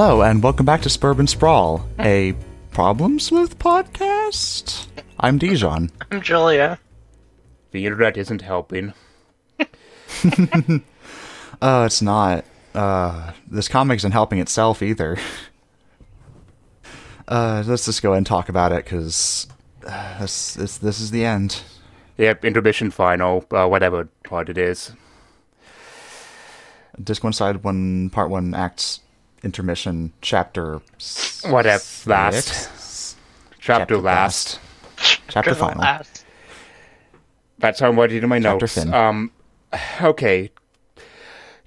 Hello, and welcome back to Suburban Sprawl, a Problems with podcast. I'm Dijon. I'm Julia. The internet isn't helping. Uh, it's not. Uh, this comic isn't helping itself either. Uh, let's just go ahead and talk about it, because uh, this, this, this is the end. Yep, intermission final, uh, whatever part it is. Disc one side one part one acts intermission chapter s- Whatever, last. Chapter, Chapter last. chapter final. last- That's how I'm writing in my Chapter notes. fin. Um, okay.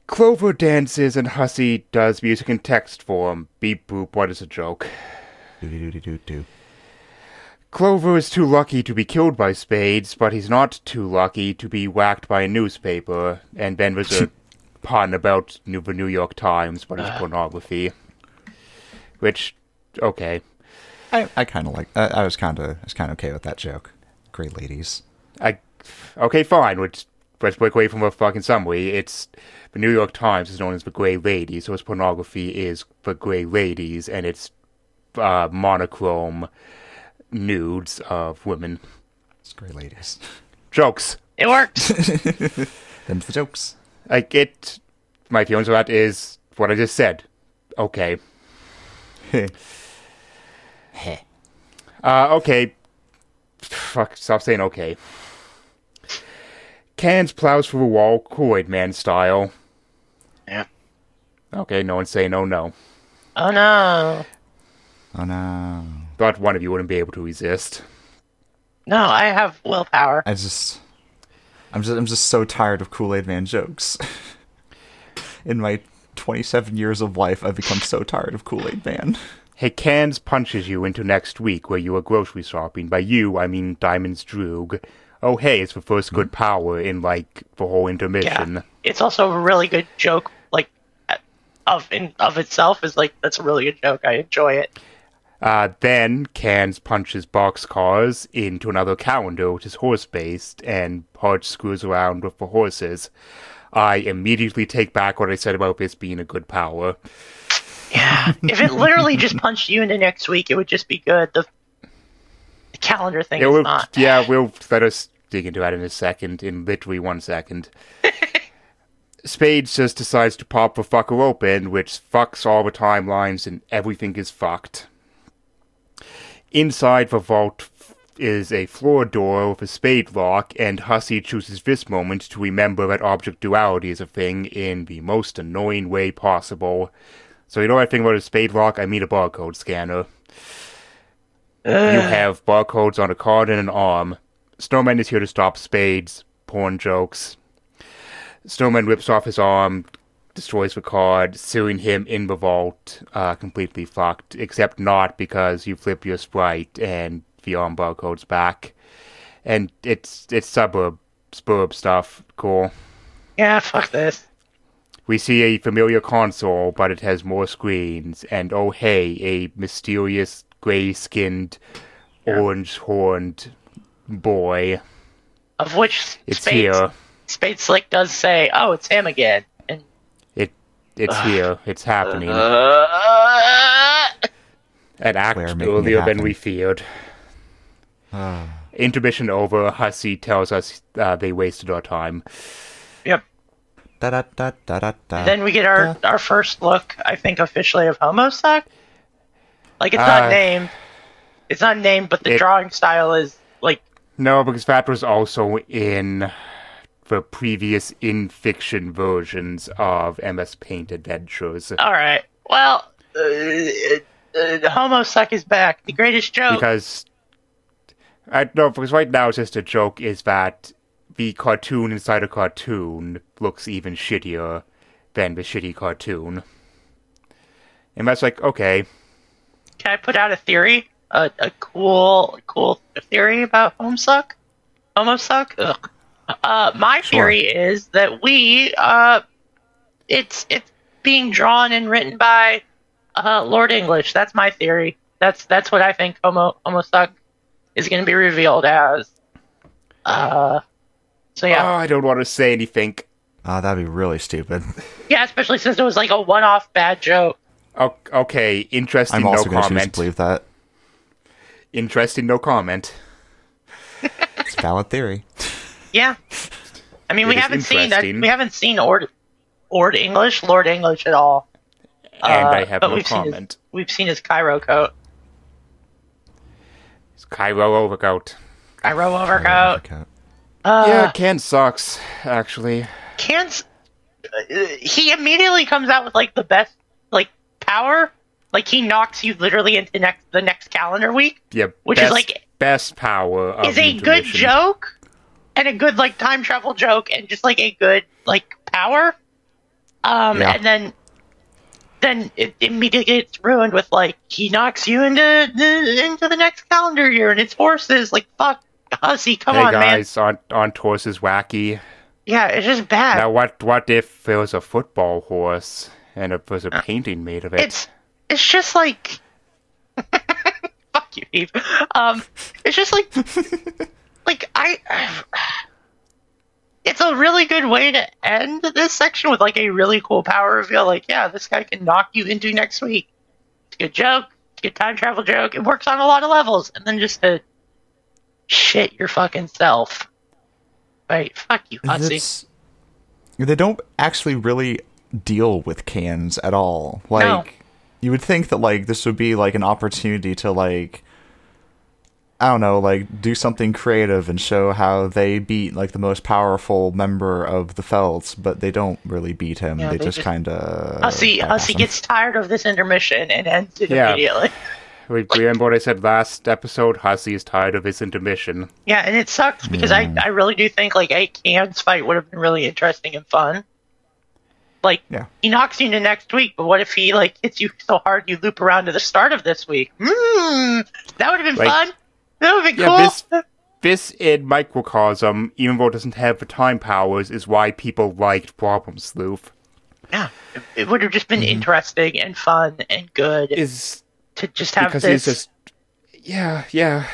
Clover dances and Hussie does music in text form. Beep boop, what is a joke? Doo-doo-doo-doo-doo. Clover is too lucky to be killed by Spades, but he's not too lucky to be whacked by a newspaper. And then there's a pun about New- the New York Times, but it's pornography. Which, okay. I, I kind of like. I, I was kind of, I was kind of okay with that joke. Great ladies. I okay, fine. Let's let's break away from the fucking summary. It's the New York Times is known as the Grey Ladies, so its pornography is the Grey Ladies, and it's uh, monochrome nudes of women. It's great ladies. Jokes. It worked. Them's the jokes. Like it. My feelings on that is what I just said. Okay. Uh, okay. Fuck, stop saying okay. Cans plows through a wall, Kool-Aid Man style. yeah. Okay, no one's saying oh no. Oh no. oh no. But one of you wouldn't be able to resist. No, I have willpower. I just, I'm just, I'm just so tired of Kool Aid Man jokes. In my 27 years of life, I've become so tired of Kool Aid Man. Hey, Cans punches you into next week where you are grocery shopping. By you, I mean Diamond's Droog. Oh, hey, it's the first good power in, like, the whole intermission. Yeah. It's also a really good joke. Like, uh, of in of itself is like that's a really good joke. I enjoy it. Uh, then Cans punches boxcars into another calendar, which is horse based, and Hodge screws around with the horses. I immediately take back what I said about this being a good power. Yeah. if it literally just punched you into next week, it would just be good. The, the calendar thing Yeah, is we'll, not. yeah, we'll let us dig into that in a second, in literally one second. Spades just decides to pop the fucker open, which fucks all the timelines and everything is fucked. Inside the vault is a floor door with a spade lock, and Hussie chooses this moment to remember that object duality is a thing in the most annoying way possible. So you know what I think about a spade lock? I mean a barcode scanner. You have barcodes on a card and an arm. Snowman is here to stop Spades. Porn jokes. Snowman rips off his arm, destroys the card, sealing him in the vault, uh, completely fucked. Except not because you flip your sprite and the arm barcode's back. And it's it's suburb spurb stuff. Cool. Yeah, fuck this. We see a familiar console, but it has more screens. And oh hey, a mysterious gray-skinned, orange-horned boy. Of which It's Spade, here. Spade Slick does say, "Oh, it's him again." And It it's here. It's happening. An act Claire making it earlier than we feared. Intermission over. Hussie tells us uh, they wasted our time. yep. Da da da da da da. Then we get our our first look, I think, officially of Homosuck. Like it's Uh, not named. It's not named, but the it- drawing style is like No, because that was also in the previous in fiction versions of MS Paint Adventures. all right. Well, uh, uh, Homosuck is back. The greatest joke. because I no, because right now it's just a joke is that the cartoon inside a cartoon looks even shittier than the shitty cartoon. And that's like, okay, Can I put out a theory? A, a cool, cool theory about Homo Homesuck? Homosuck? Ugh. Uh, my theory is that we, uh, it's it's being drawn and written by uh, Lord English. That's my theory. That's that's what I think Homo Homosuck is going to be revealed as. Uh, so yeah. oh, I don't want to say anything. Oh, that'd be really stupid. yeah, especially since it was like a one-off bad joke. O- okay, interesting. I'm no also going to to comment. believe that. Interesting. No comment. It's valid theory. Yeah. I mean, It we is haven't seen that. interesting. We haven't seen Ord, Ord English, Lord English at all. And Uh, I have but no we've Seen comment. his, we've seen his Cairo coat, It's Cairo overcoat. Cairo overcoat. Uh, yeah, Ken sucks. Actually, Can's. Uh, he immediately comes out with like the best like power. Like he knocks you literally into next the next calendar week. yeah, Which is best, like- best power of is a good joke and a good like time travel joke and just like a good like power um Yeah. and then then it immediately gets ruined with like he knocks you into the into the next calendar year and it's horses like fuck Hussie come Hey on man guys, on on horse is wacky. yeah it's just bad Now, what what if it was a football horse and it was a painting made of it? Uh, it's it's just like fuck you Eve. um it's just like like i it's a really good way to end this section with like a really cool power reveal. Like yeah this guy can knock you into next week. It's a good joke. It's a good time travel joke. It works on a lot of levels. And then just to shit your fucking self. Right? Fuck you Hussie. They don't actually really deal with cans at all. Like No. you would think that like this would be like an opportunity to like I don't know, like do something creative and show how they beat like the most powerful member of the Felts, but they don't really beat him. Yeah, they, they just, just- kind of Hussie, Hussie gets tired of this intermission and ends it Yeah. immediately. Re- Remember what I said last episode? Hussie is tired of his intermission. Yeah, and it sucks because I, I really do think like a cans fight would have been really interesting and fun. Like Yeah. he knocks you into next week, but what if he like hits you so hard you loop around to the start of this week? Mmm, that would have been Like- fun. That would been Yeah, cool. this this in microcosm, even though it doesn't have the time powers, is why people liked Problem Sleuth. yeah, it, it would have just been interesting and fun and good Is to just have because this. just yeah, yeah.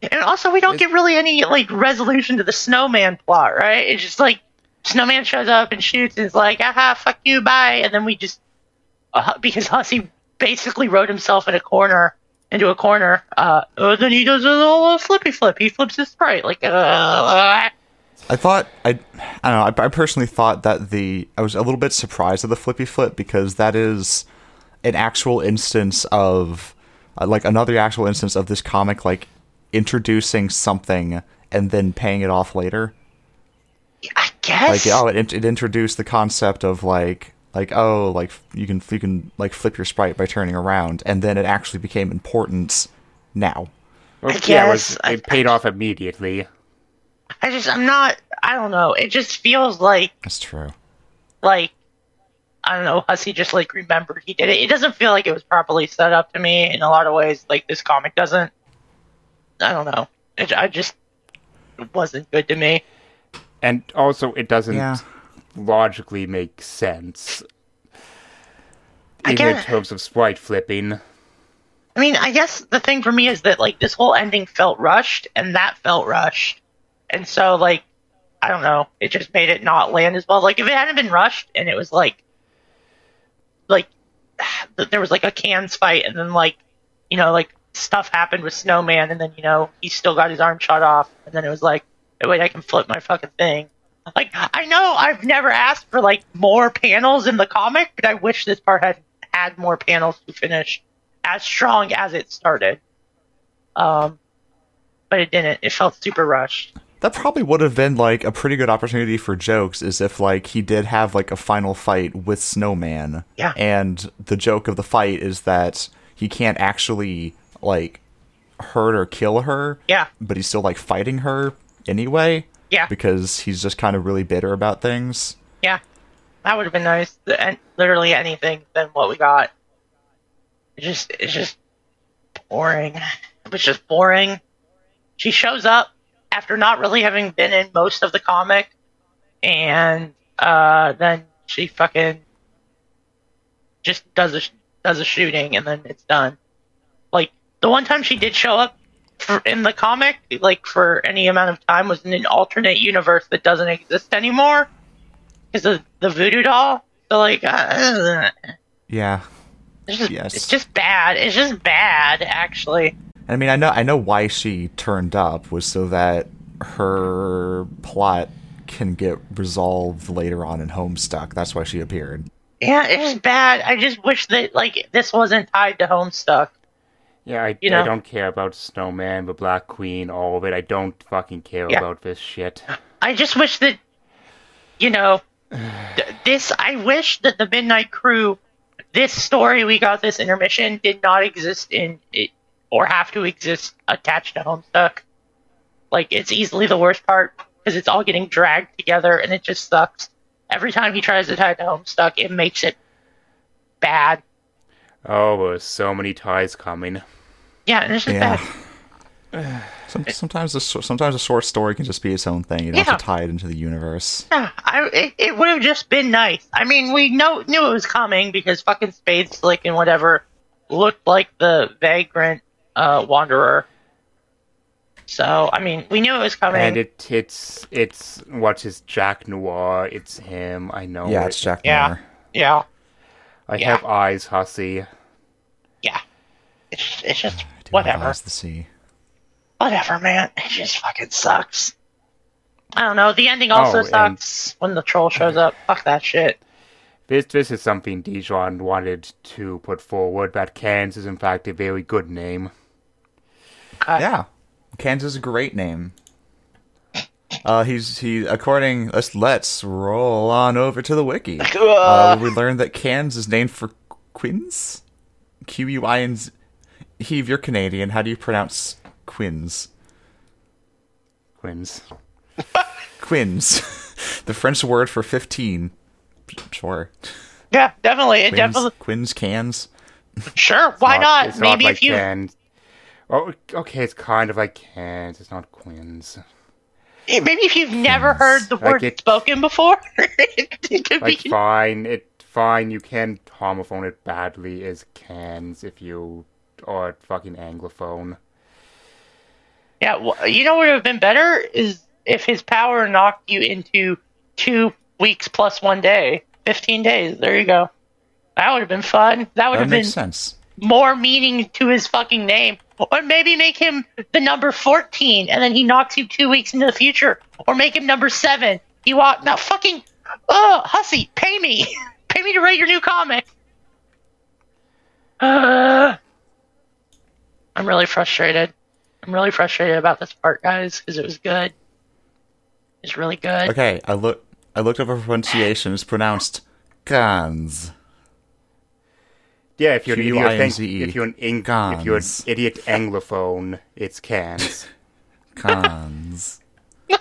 And also, we don't get really any like resolution to the snowman plot, right? It's just like snowman shows up and shoots and is like, "Aha, fuck you, bye," and then we just uh, because Hussie basically wrote himself in a corner into a corner. Uh, then he does a little flippy flip. He flips his sprite like, uh, I thought I, I don't know. I, I personally thought that the I was a little bit surprised at the flippy flip because that is an actual instance of uh, like another actual instance of this comic like introducing something and then paying it off later. I guess. Like oh, it, it introduced the concept of like like oh like you can you can like flip your sprite by turning around and then it actually became important now. Well, I yeah, it, was, guess. I- it paid off immediately. I just, I'm not. I don't know. It just feels like That's true. like I don't know, Hussie just like remembered he did it. It doesn't feel like it was properly set up to me in a lot of ways. Like this comic doesn't. I don't know. It, I just it wasn't good to me. And also, it doesn't Yeah. Logically make sense. I Even in terms of sprite flipping. I mean, I guess the thing for me is that like this whole ending felt rushed, and that felt rushed, and so like I don't know, it just made it not land as well. Like if it hadn't been rushed and it was like like there was like a cans fight, and then like you know like stuff happened with Snowman, and then you know he still got his arm shot off, and then it was like wait, I can flip my fucking thing. Like I know I've never asked for like more panels in the comic, but I wish this part had had more panels to finish as strong as it started. Um, but it didn't. It felt super rushed. That probably would have been like a pretty good opportunity for jokes, is if like he did have like a final fight with Snowman. Yeah. And the joke of the fight is that he can't actually like hurt or kill her. Yeah. But he's still like fighting her anyway. Yeah. Because he's just kind of really bitter about things. Yeah, that would have been nice. Literally anything than what we got. It just, it's just boring. It was just boring. She shows up after not really having been in most of the comic, and uh, then she fucking just does a does a shooting, and then it's done. Like the one time she did show up for, in the comic, like for any amount of time, was in an alternate universe that doesn't exist anymore because of the voodoo doll. So like, uh, Yeah. It's just, Yes. it's just bad. It's just bad, actually. I mean, I know I know why she turned up was so that her plot can get resolved later on in Homestuck. That's why she appeared. Yeah, it's just bad. I just wish that like this wasn't tied to Homestuck. Yeah, I, You know? I don't care about Snowman, the Black Queen, all of it. I don't fucking care Yeah. about this shit. I just wish that, you know, th- this. I wish that the Midnight Crew, this story we got this intermission did not exist in it or have to exist attached to Homestuck. Like it's easily the worst part because it's all getting dragged together and it just sucks. Every time he tries to tie to Homestuck, it makes it bad. Oh, there's so many ties coming. Yeah, and it's just Yeah. bad. Some, sometimes a sometimes a short story can just be its own thing. You don't have to tie it into the universe. Yeah, I, it, it would have just been nice. I mean, we know knew it was coming because fucking Spade Slick and whatever looked like the vagrant uh, wanderer. So I mean, we knew it was coming. And it it's it's what is Jack Noir? It's him. I know. yeah, it. it's Jack Yeah. Moore. yeah, I yeah. have eyes, Hussie. yeah. It's it's just I do have whatever, eyes to see. whatever, man. It just fucking sucks. I don't know. The ending also Oh, and- sucks when the troll shows up. Fuck that shit. This this is something Dijon wanted to put forward. That Cans is in fact a very good name. Uh, Yeah, Kansas is a great name. Uh, he's he according let's let's roll on over to the wiki. Uh, we learned that Cans is named for Quins, Q U I N Z. Heave, you're Canadian. How do you pronounce Quins? Quins. Quins, the French word for fifteen. Sure. Yeah, definitely. It Quins, definitely. Quins cans. Sure. Why not? It's Maybe not like if you. Cans. Oh, okay. It's kind of like Cans. It's not Quins. Eh, maybe if you've never heard the Like word it- spoken before, it could Like be. fine, it fine. You can homophone it badly as Cans if you or fucking anglophone. Yeah, well, you know what would have been better is if his power knocked you into two weeks plus one day, fifteen days. There you go. That would have been fun. That would That have been sense. More meaning to his fucking name. Or maybe make him the number 14 and then he knocks you two weeks into the future. Or make him number seven. You want now fucking oh Hussie, pay me. pay me to write your new comic. Uh, I'm really frustrated. I'm really frustrated about this part, guys, because it was good. It's really good. Okay, I look. I looked up a pronunciation. It's pronounced Cans. Yeah, if you're, if you're, a thing- if you're an ing- if you're an idiot anglophone, it's Cans. Cons.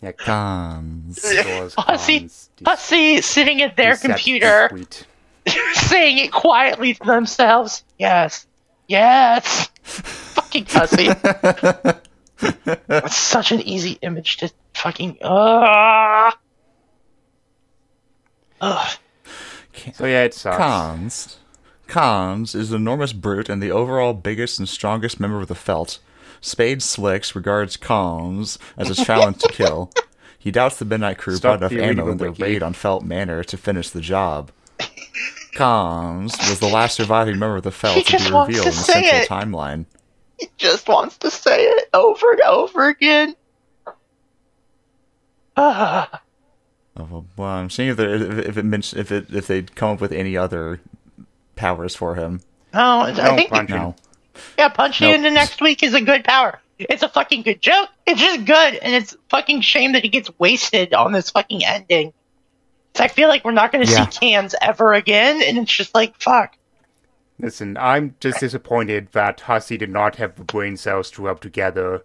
Yeah, Cons. Cans. Hussie, Hussie sitting at their computer. saying it quietly to themselves. Yes. Yes. fucking Hussie. That's such an easy image to fucking. Uh, Ugh. So yeah, it sucks. Cons. Cons is an enormous brute and the overall biggest and strongest member of the Felt. Spade Slicks regards Cons as a challenge to kill. He doubts the Midnight Crew Stop brought enough ammo the in their wiki. raid on Felt Manor to finish the job. Cons was the last surviving member of the Felt He to be revealed to in the say central it. timeline. He just wants to say it over and over again. Ah. Oh, well, well, I'm seeing if, there, if, if it mention, if it if they come up with any other powers for him. Oh, I Don't think punch him. No. yeah, punch you Nope. into next week is a good power. It's a fucking good joke. It's just good, and it's fucking shame that he gets wasted on this fucking ending. 'Cause I feel like we're not going to Yeah. see cans ever again, and it's just like fuck. Listen, I'm just disappointed that Hussie did not have the brain cells to rub together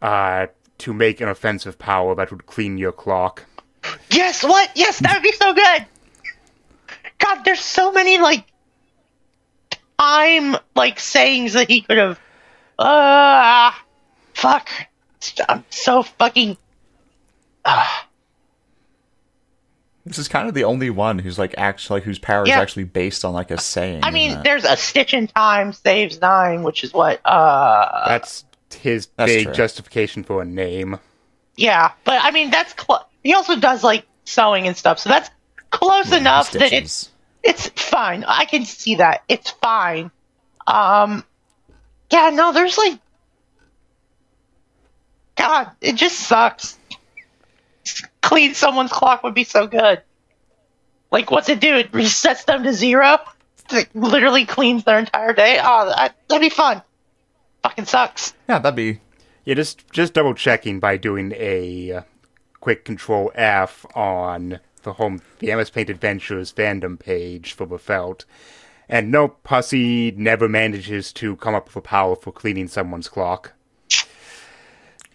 uh, to make an offensive power that would clean your clock. Yes, what? Yes, that would be so good. God, there's so many like time like sayings that he could have. Ah, fuck. I'm so fucking. Ah, This is kind of the only one who's like actually like whose power is actually based on like a saying. I mean, isn't there's a stitch in time saves nine, which is what. Uh, That's his That's big true. justification for a name. yeah, but I mean that's cl- he also does like sewing and stuff, so that's close Yeah, enough that it's It's fine. I can see that. It's fine. Um, yeah, no, there's like, God, it just sucks. Clean someone's clock would be so good. Like, what's it do? It resets them to zero. It literally cleans their entire day. Oh, that, that'd be fun. Fucking sucks. Yeah, that'd be Yeah, just just double checking by doing a uh, quick control F on the home the MS Paint Adventures fandom page for the felt. And no, Pussy never manages to come up with a power for cleaning someone's clock.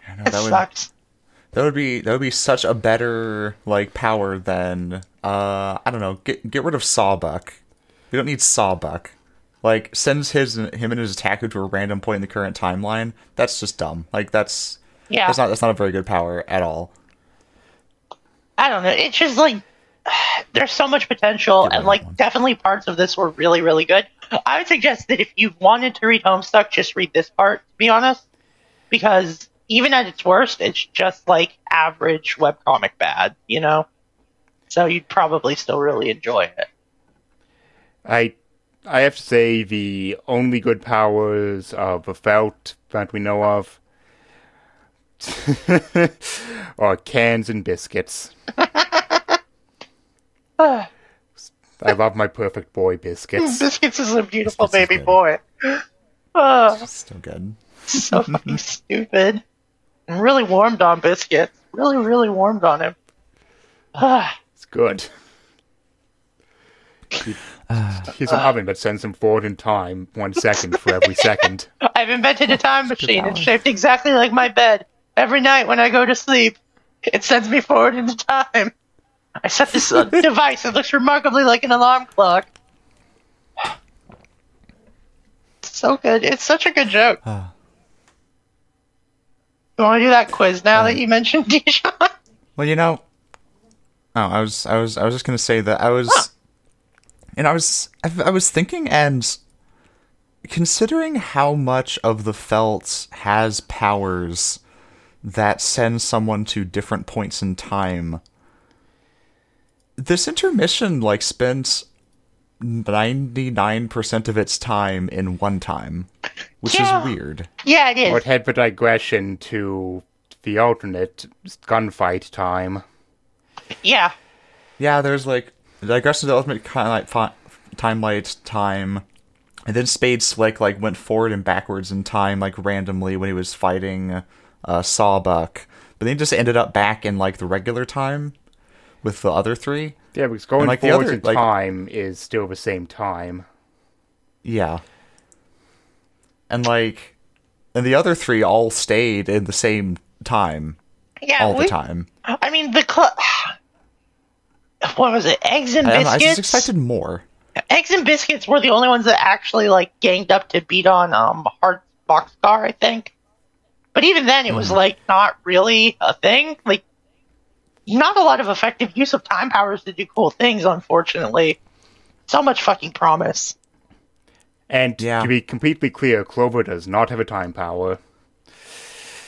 I know, It that would sucks. that would be that would be such a better like power than uh I don't know get get rid of Sawbuck. We don't need Sawbuck. Like sends his him and his attacker to a random point in the current timeline. That's just dumb. Like that's Yeah. that's not that's not a very good power at all. I don't know. It's just like there's so much potential, and like one. definitely parts of this were really, really good. I would suggest that if you wanted to read Homestuck, just read this part. To be honest, because even at its worst, it's just like average webcomic bad, you know. So you'd probably still really enjoy it. I I have to say the only good powers of the felt that we know of are cans and biscuits. I love my perfect boy biscuits. Biscuits is a beautiful Biscuits baby boy. Oh, Still good. so fucking stupid. And really warmed on Biscuits. Really, really warmed on him. Ah. It's good. He- He's an oven that sends him forward in time one second for every second. I've invented a time machine. It's shaped exactly like my bed. Every night when I go to sleep, it sends me forward into time. I set this uh, device. It looks remarkably like an alarm clock. So good. It's such a good joke. You want to do that quiz now that you mentioned Dijon? Well, you know, oh, I was, I was, I was just gonna say that I was, and I was, I, I was thinking, and considering how much of the felt has powers that sends someone to different points in time, this intermission like spends ninety nine percent of its time in one time, which Yeah. is weird. Yeah, it Or is. it had the digression to the alternate gunfight time. Yeah. Yeah, there's like digress to the ultimate kind like fi- time light time, and then Spade Slick like went forward and backwards in time like randomly when he was fighting uh, Sawbuck, but then he just ended up back in like the regular time with the other three. Yeah, because going like, the other, in like- time is still the same time. Yeah, and like, and the other three all stayed in the same time Yeah. all the time. I mean, the cl- what was it? Eggs and I, don't I biscuits. just expected more. Eggs and biscuits were the only ones that actually like ganged up to beat on um Hard Boxcar, I think. But even then, it was mm. like not really a thing. Like, not a lot of effective use of time powers to do cool things. Unfortunately, so much fucking promise. And Yeah. to be completely clear, Clover does not have a time power.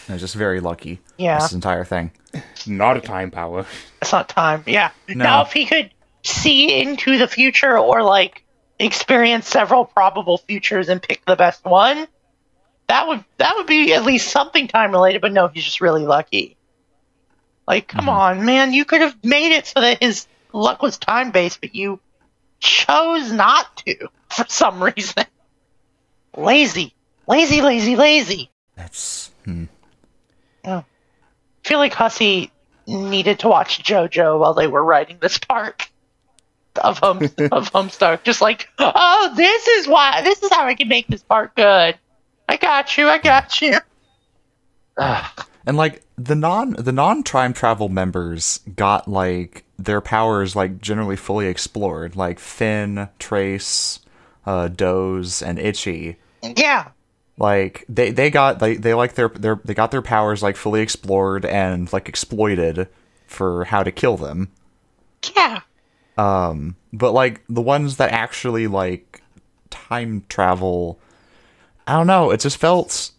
I was just very lucky. Yeah. this entire thing. Not a time power. It's not time. Yeah. No. Now, if he could see into the future or like experience several probable futures and pick the best one, that would that would be at least something time related. But no, he's just really lucky. Like, come on, man! You could have made it so that his luck was time based, but you chose not to for some reason. Lazy, lazy, lazy, lazy. That's hmm. I feel like Hussie needed to watch JoJo while they were writing this part of Home of Homestuck. Just like, oh, this is why, this is how I can make this part good. I got you, I got you. Ugh. And like the non the non time travel members got like their powers like generally fully explored, like Fin, Trace, uh, Doze, and Itchy. yeah, Like they they got they they like their their they got their powers like fully explored and like exploited for how to kill them. yeah. Um, but like the ones that actually like time travel, I don't know. It just felt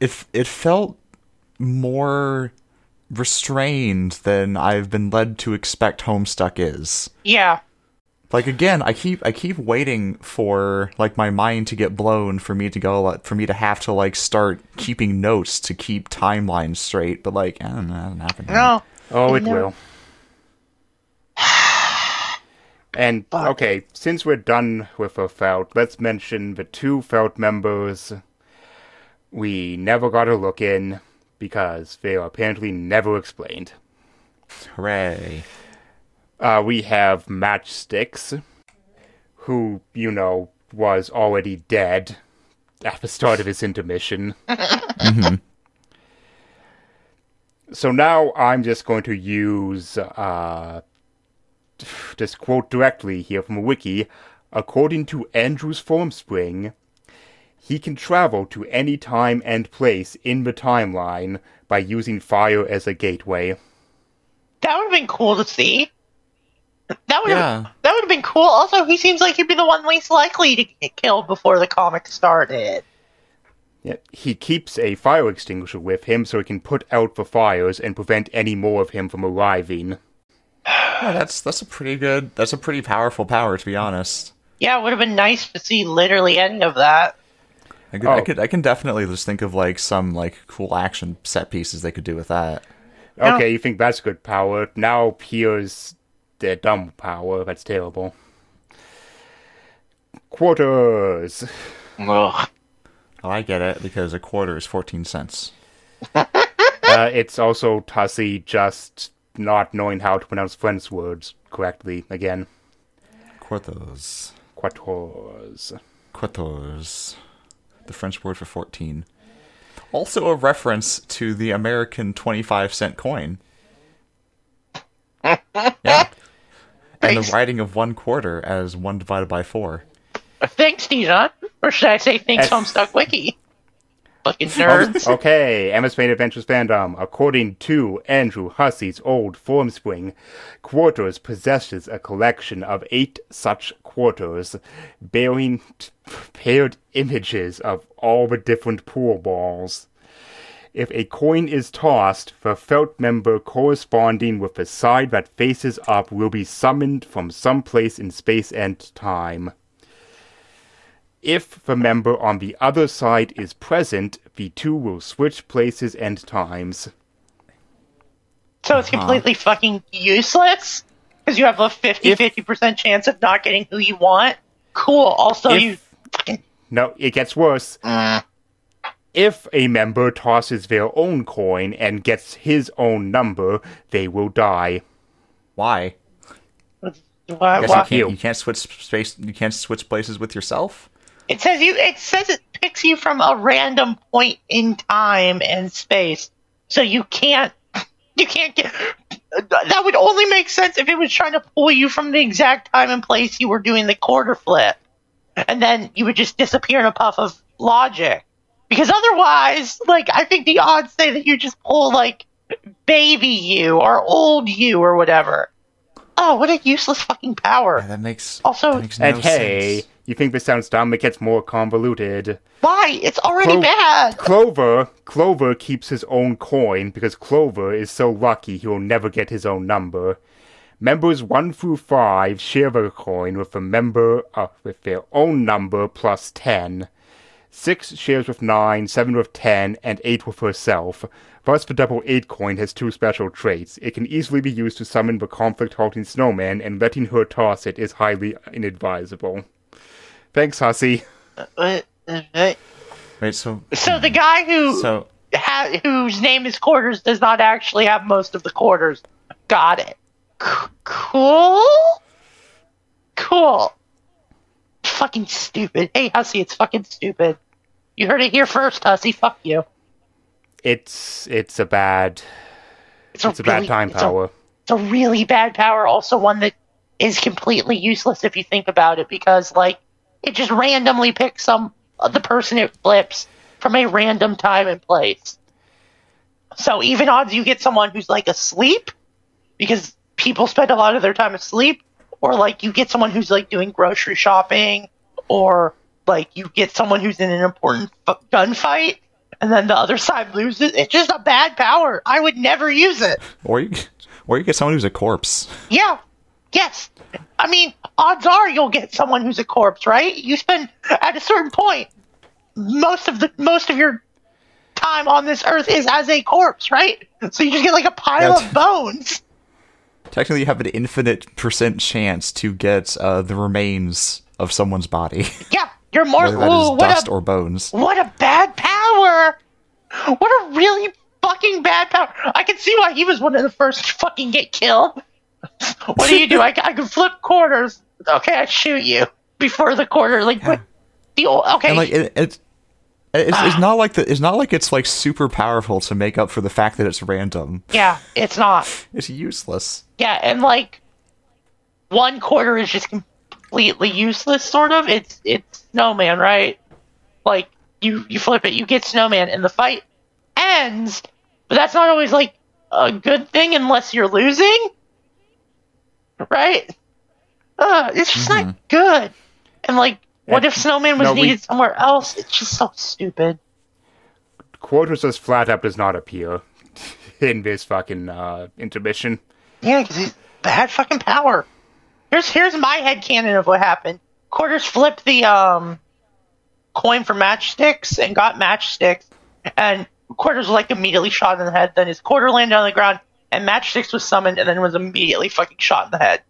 it it felt more restrained than I've been led to expect Homestuck is. Yeah. like again, I keep I keep waiting for like my mind to get blown for me to go for me to have to like start keeping notes to keep timelines straight. But like, I don't know, that doesn't happen. No. Oh, it No. will. And Fuck. okay, since we're done with the felt, let's mention the two felt members we never got a look in because they are apparently never explained. Hooray! Uh, we have Matchsticks, who, you know, was already dead at the start of his intermission. So now I'm just going to use, uh, just quote directly here from a wiki. According to Andrew's Formspring, he can travel to any time and place in the timeline by using fire as a gateway. That would have been cool to see. That would have Yeah. that would have been cool. Also, he seems like he'd be the one least likely to get killed before the comic started. Yeah, he keeps a fire extinguisher with him so he can put out the fires and prevent any more of him from arriving. Yeah, that's that's a pretty good. That's a pretty powerful power, to be honest. Yeah, it would have been nice to see literally any of that. I could, I Oh. could, I can definitely just think of like some like cool action set pieces they could do with that. Yeah. Okay, you think that's good power. Now here's the dumb power. That's terrible. Quarters. Ugh. Oh, I get it because a quarter is fourteen cents. uh, it's also Tussie just not knowing how to pronounce French words correctly again. Quartos, Quarters. quartos, the French word for fourteen. Also a reference to the American twenty-five cent coin. yeah, and Thanks. the writing of one quarter as one divided by four. Thanks, Dijon. Or should I say thanks. Homestuck Wiki? Fucking nerds. Okay, MS Paint Adventures fandom. According to Andrew Hussie's old Formspring, Quarters possesses a collection of eight such quarters, bearing t- paired images of all the different pool balls. If a coin is tossed, the felt member corresponding with the side that faces up will be summoned from some place in space and time. If the member on the other side is present, the two will switch places and times. So it's uh-huh. completely fucking useless? Because you have a 50 If- 50% chance of not getting who you want? Cool. Also, If- you fucking. No, it gets worse. Uh. If a member tosses their own coin and gets his own number, they will die. Why? Why, why? you can't. You can't switch space. You can't switch places with yourself. It says you. It says it picks you from a random point in time and space, so you can't. You can't get. That would only make sense if it was trying to pull you from the exact time and place you were doing the quarter flip, and then you would just disappear in a puff of logic. Because otherwise, like I think the odds say that you just pull like baby you or old you or whatever. Oh, what a useless fucking power! Yeah, that makes Also- that makes no And hey, sense. You think this sounds dumb? It gets more convoluted. Why? It's already Clo- bad. Clover, Clover keeps his own coin because Clover is so lucky he will never get his own number. Members one through five share their coin with a member uh, with their own number plus ten. Six shares with nine, seven with ten, and eight with herself. Thus, the double eight coin has two special traits. It can easily be used to summon the conflict halting snowman, and letting her toss it is highly inadvisable. Thanks, Hussie. Uh, uh, Wait, so So the guy who so ha- whose name is Quarters does not actually have most of the quarters. Got it. C- cool. Cool. Fucking stupid. Hey, Hussie, it's fucking stupid. You heard it here first, Hussie. Fuck you. It's it's a bad it's a bad really- time it's a- power. it's a really bad power. Also, one that is completely useless if you think about it, because like it just randomly picks some uh, the person it flips from a random time and place. So even odds you get someone who's like asleep, because people spend a lot of their time asleep, or like you get someone who's like doing grocery shopping, or like you get someone who's in an important f- gunfight, and then the other side loses. It's just a bad power. I would never use it. or you or you get someone who's a corpse. Yeah. Yes. I mean, odds are you'll get someone who's a corpse, right? You spend at a certain point most of the most of your time on this earth is as a corpse, right? So you just get like a pile That's- of bones. Technically, you have an infinite percent chance to get uh, the remains of someone's body, Yeah, you're more. whether that Ooh, is what dust a or bones. what a bad power! What a really fucking bad power! I can see why he was one of the first to fucking get killed. What do you do? I, I can flip quarters. Okay, I shoot you before the quarter. Like what? The old, okay. And like it, it's. It's, it's not like the, it's not like it's like super powerful to make up for the fact that it's random. yeah, it's not. It's useless. Yeah, and like one quarter is just completely useless, sort of. It's it's snowman, right? Like you you flip it, you get snowman, and the fight ends. But that's not always like a good thing unless you're losing, right? Uh, it's just not good. And like, what if snowman was no, we- needed somewhere else? It's just so stupid. Quarters just flat up does not appear in this fucking uh, intermission. Yeah, because he's bad fucking power. Here's here's my head canon of what happened. Quarters flipped the um coin for matchsticks and got matchsticks, and Quarters was like immediately shot in the head. Then his quarter landed on the ground, and matchsticks was summoned, and then was immediately fucking shot in the head.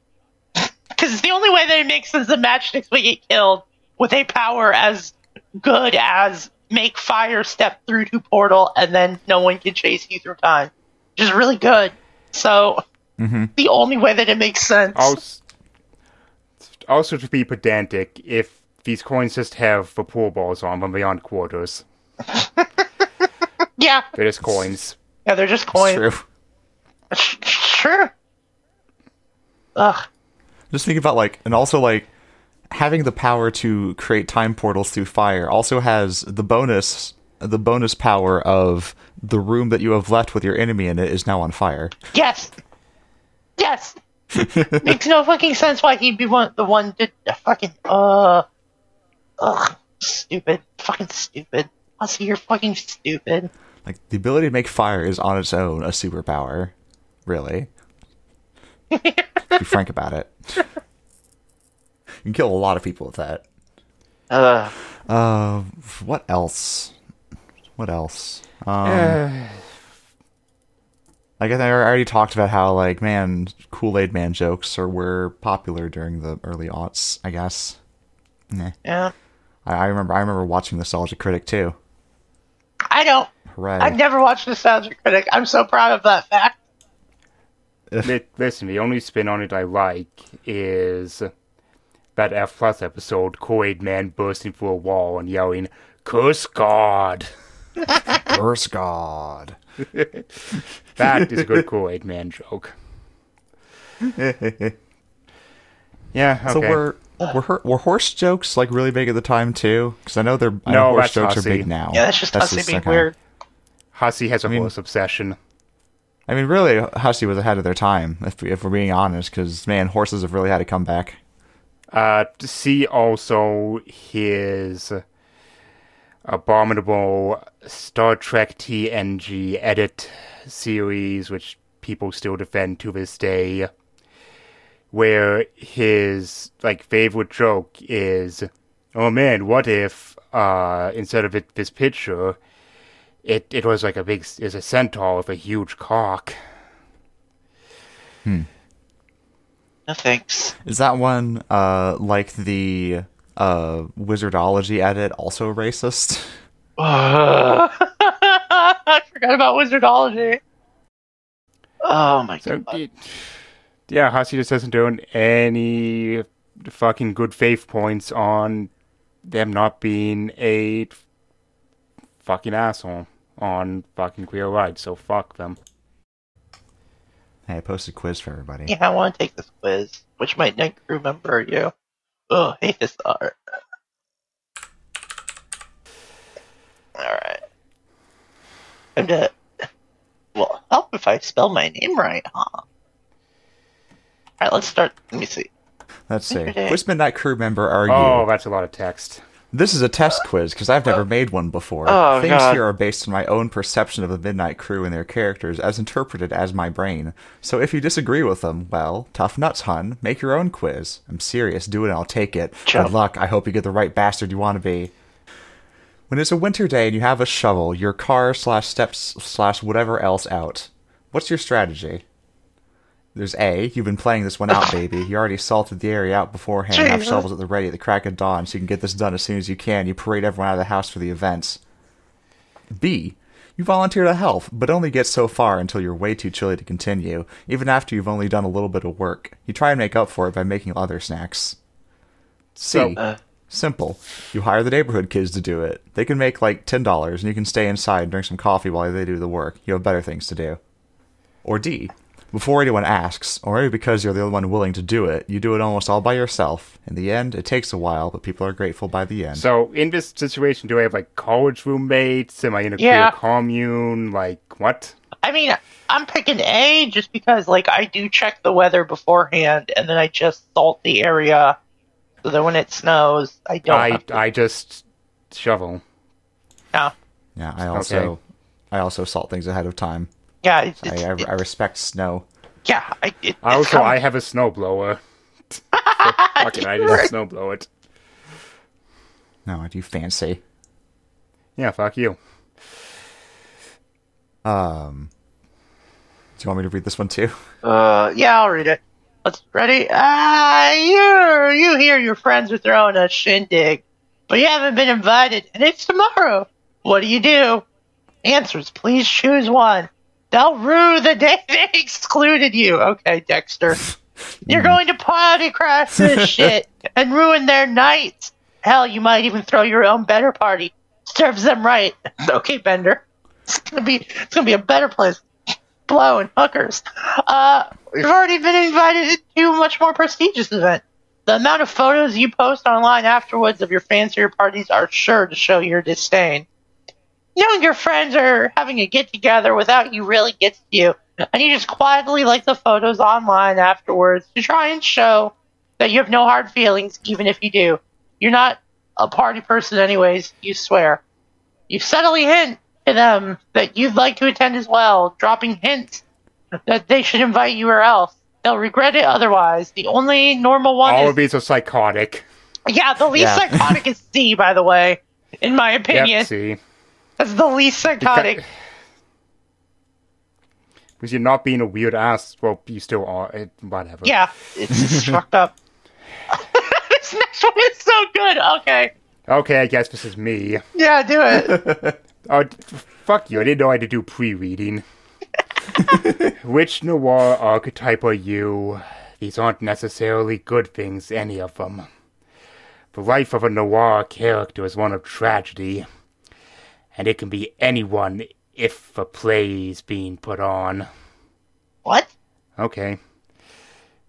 Because it's the only way that it makes sense that matchsticks would get killed with a power as good as make fire step through to portal, and then no one can chase you through time. Which is really good. So mm-hmm. the only way that it makes sense. Also, also to be pedantic, if these coins just have the pool balls on them beyond quarters, yeah, they're just coins. yeah, they're just It's coins. true. Sure. Ugh. Just think about like, and also like having the power to create time portals through fire also has the bonus, the bonus power of the room that you have left with your enemy in it is now on fire. Yes. Yes. Makes no fucking sense why he'd be one the one to fucking uh ugh stupid. Fucking stupid. Hussie, you're fucking stupid. Like the ability to make fire is on its own a superpower, really. be frank about it, you can kill a lot of people with that. Uh Uh, what else? What else? Um, I guess I already talked about how like man Kool Aid Man jokes are were popular during the early aughts. I guess. Nah. yeah. I, I remember. I remember watching Nostalgia Critic too. I don't Right. I've never watched Nostalgia Critic. I'm so proud of that fact. Li- Listen, the only spin on it I like is that F plus episode, Kool-Aid Man bursting through a wall and yelling, "Curse God!" Curse God. That is a good Kool-Aid Man joke. yeah. Okay. So were were her, were horse jokes like really big at the time too? Because I know they're I know No, horse jokes Hussie. are big now. Yeah, that's just Hussie being weird. Hussie has a mean- horse obsession. I mean, really, Hussie was ahead of their time, if if we're being honest. Because man, horses have really had to come back. Uh, see also his abominable Star Trek TNG edit series, which people still defend to this day, where his like favorite joke is, "Oh man, what if uh instead of it this picture, it it was like a big is a centaur with a huge cock." No thanks. Is that one uh like the uh Wizardology edit also racist? I forgot about Wizardology. Oh my So, god. it- yeah, Hussie just doesn't earn any fucking good faith points on them not being a fucking asshole on fucking Queer Ride, so fuck them. Hey, I posted a quiz for everybody. Yeah, I want to take this quiz. Which my night crew member are you? Oh, hate this art. Alright. I'm to. Well, help if I spell my name right, huh? Alright, let's start. Let me see. Let's see. Okay. Which Midnight Crew member are you? Oh, that's a lot of text. This is a test quiz because I've never made one before. Oh, Things God. here are based on my own perception of the Midnight Crew and their characters as interpreted as my brain. So if you disagree with them, well, tough nuts, hun. Make your own quiz. I'm serious. Do it and I'll take it. Good luck. I hope you get the right bastard you want to be. When it's a winter day and you have a shovel, your car slash steps slash whatever else out, what's your strategy? There's A, you've been playing this one out, baby. You already salted the area out beforehand, have shovels at the ready at the crack of dawn, so you can get this done as soon as you can. You parade everyone out of the house for the events. B, you volunteer to help, but only get so far until you're way too chilly to continue, even after you've only done a little bit of work. You try and make up for it by making other snacks. C, So- uh, simple. You hire the neighborhood kids to do it. They can make like $10 and you can stay inside and drink some coffee while they do the work. You have better things to do. Or D, before anyone asks, or maybe because you're the only one willing to do it, you do it almost all by yourself. In the end, it takes a while, but people are grateful by the end. So in this situation, do I have like college roommates? Am I in a Yeah. queer commune? Like what? I mean, I'm picking A just because, like, I do check the weather beforehand, and then I just salt the area so that when it snows, I don't. I have to, I just shovel. yeah, yeah, I also Okay. I also salt things ahead of time. Yeah, it's, I, I, it- I respect snow. yeah. I, it, Also, kind of- I have a snowblower. Fucking, I just snowblow it. No, I do fancy. Yeah, fuck you. Um, do you want me to read this one too? Uh, yeah, I'll read it. Let's ready. Ah, you you hear your friends are throwing a shindig, but you haven't been invited, and it's tomorrow. What do you do? Answers. Please choose one. They'll rue the day they excluded you. Okay, Dexter. You're going to party crash this shit and ruin their nights. Hell, you might even throw your own better party. Serves them right. Okay, Bender. It's gonna be it's gonna be a better place blowing hookers. Uh, we've already been invited to a much more prestigious event. The amount of photos you post online afterwards of your fancier parties are sure to show your disdain. Knowing your friends are having a get together without you really gets to you, and you just quietly like the photos online afterwards to try and show that you have no hard feelings, even if you do. You're not a party person, anyways, you swear. You subtly hint to them that you'd like to attend as well, dropping hints that they should invite you or else. They'll regret it otherwise. The only normal one All is of these are psychotic. yeah, the least Yeah. psychotic is C, by the way. In my opinion, Yep, see. That's the least psychotic. Because you're not being a weird ass. Well, you still are. It, whatever. Yeah, it's just fucked up. this next one is so good. Okay, Okay, I guess this is me. yeah, do it. Oh, fuck you. I didn't know I had to do pre reading. Which noir archetype are you? These aren't necessarily good things, any of them. The life of a noir character is one of tragedy, and it can be anyone if a play is being put on. what? Okay.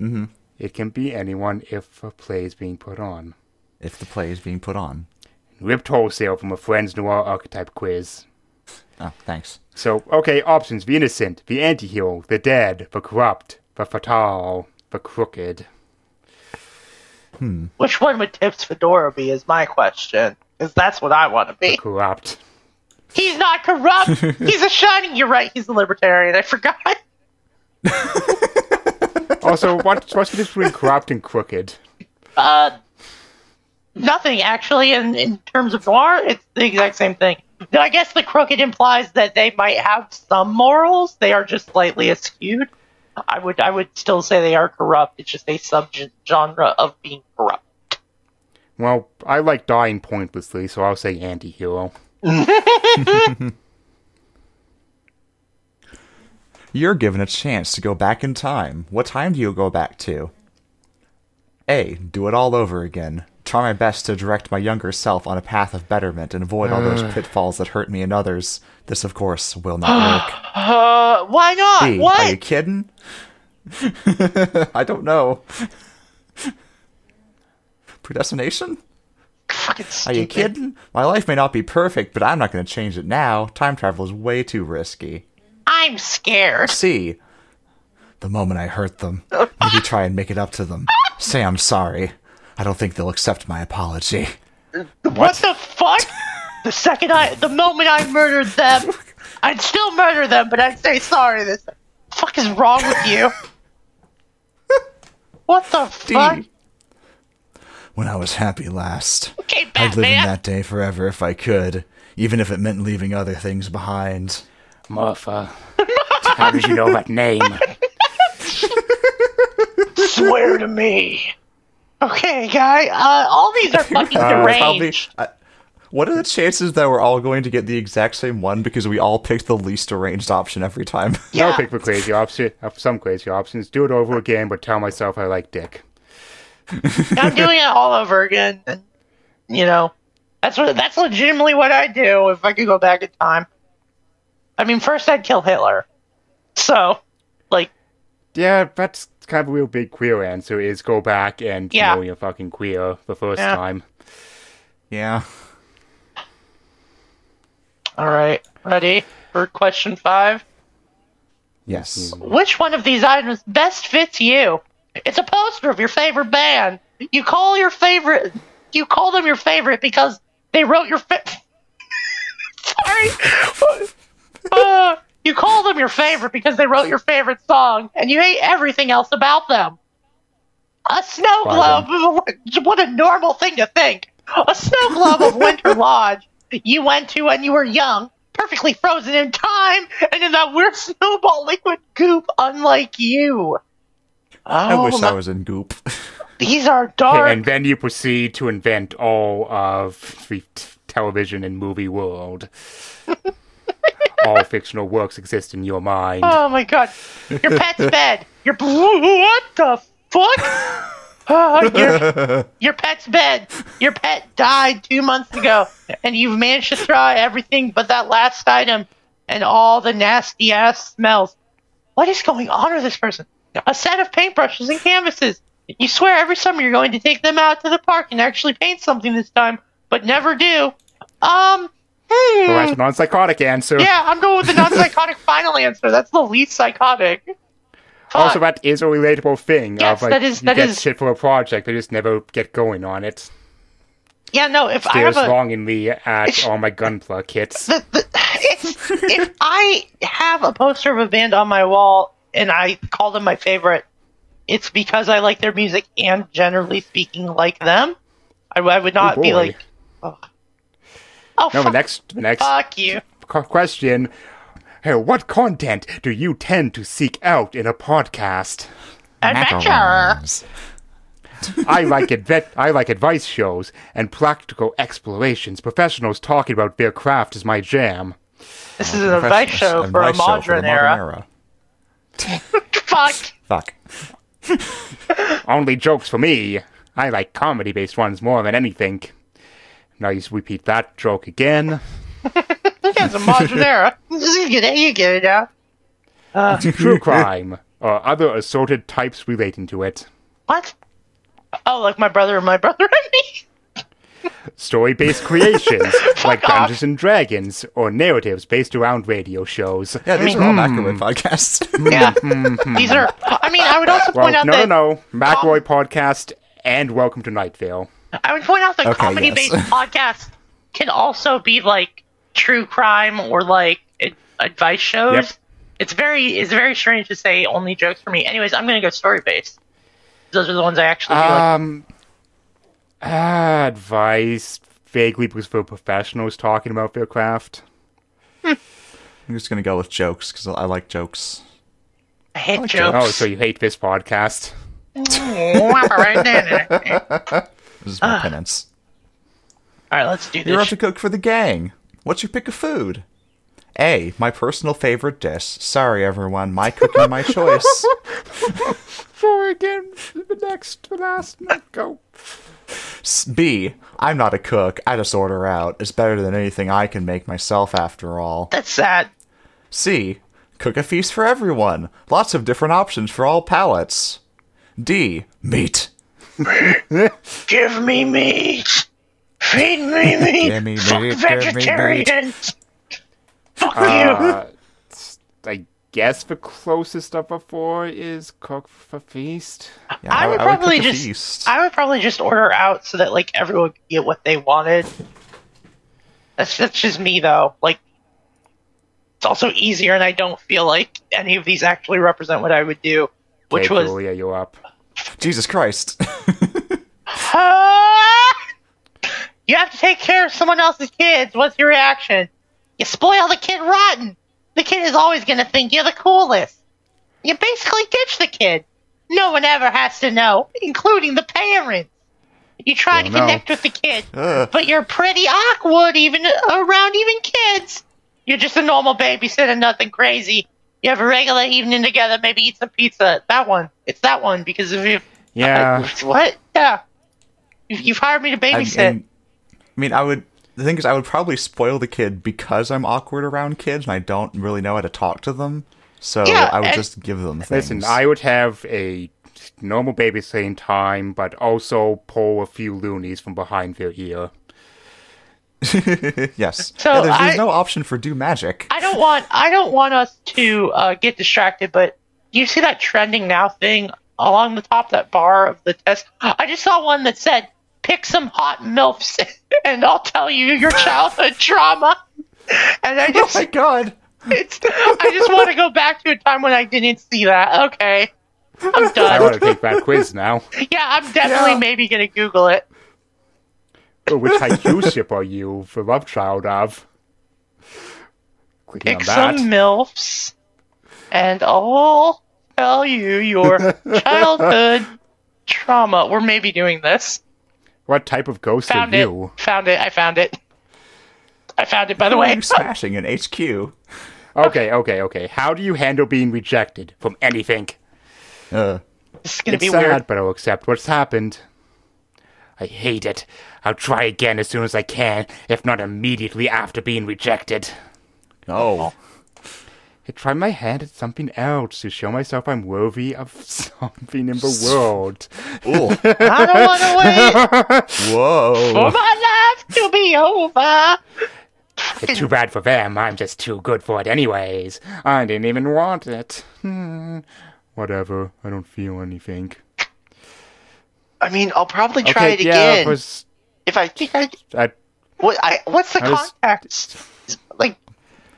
Mm-hmm. It can be anyone if a play is being put on. If the play is being put on. Ripped wholesale from a friend's noir archetype quiz. Oh, thanks. So, okay, options. The innocent, the anti-hero, the dead, the corrupt, the fatal, the crooked. Hmm. Which one would Tips Fedora be? Is my question. Because that's what I want to be. Corrupt. He's not corrupt. he's a shining. You're right. He's a libertarian. I forgot. Also, what, what's the difference between corrupt and crooked? Uh, nothing actually. In in terms of noir, it's the exact same thing. Now, I guess the crooked implies that they might have some morals. They are just slightly askewed. I would I would still say they are corrupt. It's just a subgenre of being corrupt. Well, I like dying pointlessly, so I'll say anti-hero. You're given a chance to go back in time. What time do you go back to? A. Do it all over again. Try my best to direct my younger self on a path of betterment and avoid all those pitfalls that hurt me and others. This, of course, will not work. Uh, why not? B. Are you kidding? I don't know. Predestination? Fucking Are you kidding? My life may not be perfect, but I'm not going to change it now. Time travel is way too risky. I'm scared. See, The moment I hurt them, maybe try and make it up to them. Say I'm sorry. I don't think they'll accept my apology. What the fuck? the second I, the moment I murdered them, I'd still murder them, but I'd say sorry. This fuck is wrong with you? What the fuck? D. When I was happy last, Okay, I'd live in that day forever if I could, even if it meant leaving other things behind. Martha. How did you know that name? Swear to me. Okay, guy. Uh, all these are fucking Probably- deranged. I- what are the chances that we're all going to get the exact same one because we all picked the least arranged option every time? Yeah. I'll pick the crazy option. uh, Some crazy options. Do it over again, but tell myself I like dick. I'm doing it all over again. And, you know, that's what that's legitimately what I'd do if I could go back in time. I mean, first I'd kill Hitler. So, like, Yeah, that's kind of a real big queer answer is go back and Yeah. know you're fucking queer the first Yeah. time. Yeah. all right, ready for question five? Yes. Which one of these items best fits you? It's a poster of your favorite band. You call your favorite. You call them your favorite because they wrote your. Fa- Sorry. Uh, you call them your favorite because they wrote your favorite song, and you hate everything else about them. A snow Wow, globe. What a normal thing to think. A snow globe of Winter Lodge you went to when you were young, perfectly frozen in time, and in that weird snowball liquid goop, unlike you. I Oh, wish my- I was in Goop. These are dark. And then you proceed to invent all of the t- television and movie world. all fictional works exist in your mind. Oh my god. Your pet's bed. Your what the fuck? Oh, your, your pet's bed. Your pet died two months ago, and you've managed to try everything but that last item and all the nasty ass smells. What is going on with this person? A set of paintbrushes and canvases. You swear every summer you're going to take them out to the park and actually paint something this time, but never do. Um, hmm. Well, non-psychotic answer. Yeah, I'm going with the non-psychotic final answer. That's the least psychotic. Also, that is a relatable thing. Yes, of, like, that is- you that get is- shit for a project, but just never get going on it. Yeah, no. If I have a, longingly at all my gunpla kits. the, the, it's, if I have a poster of a band on my wall and I call them my favorite, it's because I like their music and generally speaking like them. I, I would not Oh, be like, oh, oh No, the fuck, next, the next fuck you. question. Hey, what content do you tend to seek out in a podcast? Adventure. I like adve- I like advice shows and practical explorations. Professionals talking about their craft is my jam. This is an advice show for a Advice show for modern era. Fuck. Fuck. Only jokes for me. I like comedy-based ones more than anything. Now you repeat that joke again. It's a modern era. You get it. You get it now. True crime or other assorted types relating to it. What? Oh, like my brother and my brother and me. Story-based creations like off. Dungeons and Dragons or narratives based around radio shows. Yeah, these mean- are all hmm. McElroy podcasts. Yeah. These are. I mean, I would also Well, point out no, that no, no. McElroy podcast and Welcome to Night Vale. I would point out that Okay, comedy-based yes. podcasts can also be like true crime or like advice shows. Yep. It's very it's very strange to say only jokes for me. Anyways, I'm gonna go story-based. Those are the ones I actually do. like. Um, Advice vaguely because for professionals talking about their craft. I'm just gonna go with jokes because I like jokes. I hate like jokes. Oh, so you hate this podcast? This is my uh. penance. All right, let's do this. You're up to cook for the gang. What's your pick of food? A. My personal favorite dish. Sorry, everyone. My cooking, my choice. For again, the next, the last, go. B. I'm not a cook. I just order out. It's better than anything I can make myself, after all. That's sad. C. Cook a feast for everyone. Lots of different options for all palates. D. Meat. Give me meat. Feed me meat. Give me Fuck meat, give me meat. vegetarians. Fuck you. Uh, I guess the closest of the four is cook for feast. Yeah, I would cook probably a just- feast. I would probably just order out so that like everyone could get what they wanted. That's that's just me though. Like it's also easier, and I don't feel like any of these actually represent what I would do, which okay, was Julia, you're up. Jesus Christ. You have to take care of someone else's kids. What's your reaction? You spoil the kid rotten. The kid is always going to think you're the coolest. You basically ditch the kid. No one ever has to know, including the parents. You try to no. connect with the kid, but you're pretty awkward even around even kids. You're just a normal babysitter, nothing crazy. You have a regular evening together, maybe eat some pizza. That one. It's that one because if you Yeah. I- what? Yeah. You- You've hired me to I babysit. mean, I mean, I would. The thing is, I would probably spoil the kid because I'm awkward around kids and I don't really know how to talk to them. So Yeah, I would just give them things. Listen, I would have a normal babysitting time, but also pull a few loonies from behind their ear. yes. So yeah, there's, there's I- no option for do magic. I don't want I don't want us to uh, get distracted, but you see that trending now thing along the top of that bar of the test? I just saw one that said, "Pick some hot milfs, and I'll tell you your childhood trauma." And I oh just, my god. it's, I just want to go back to a time when I didn't see that. Okay, I'm done. I want to take that quiz now. Yeah, I'm definitely Yeah. maybe gonna Google it. Oh, Which Haikyuu ship are you the love child of? Clicking Pick on some milfs, and I'll tell you your childhood trauma. We're maybe doing this. What type of ghost Found are it. you? Found it. I found it. I found it. By the Why are way, you smashing an HQ? Okay, okay, okay. How do you handle being rejected from anything? Uh, this is gonna it's be sad, weird. but I'll accept what's happened. I hate it. I'll try again as soon as I can, if not immediately after being rejected. oh. I try my hand at something else to show myself I'm worthy of something in the world. Ooh. I don't want to wait Whoa. for Whoa. my life to be over. It's too bad for them. I'm just too good for it, anyways. I didn't even want it. Hmm. Whatever. I don't feel anything. I mean, I'll probably try okay, it yeah, again was if I think I. I, What? I. What's the I was- context? Like,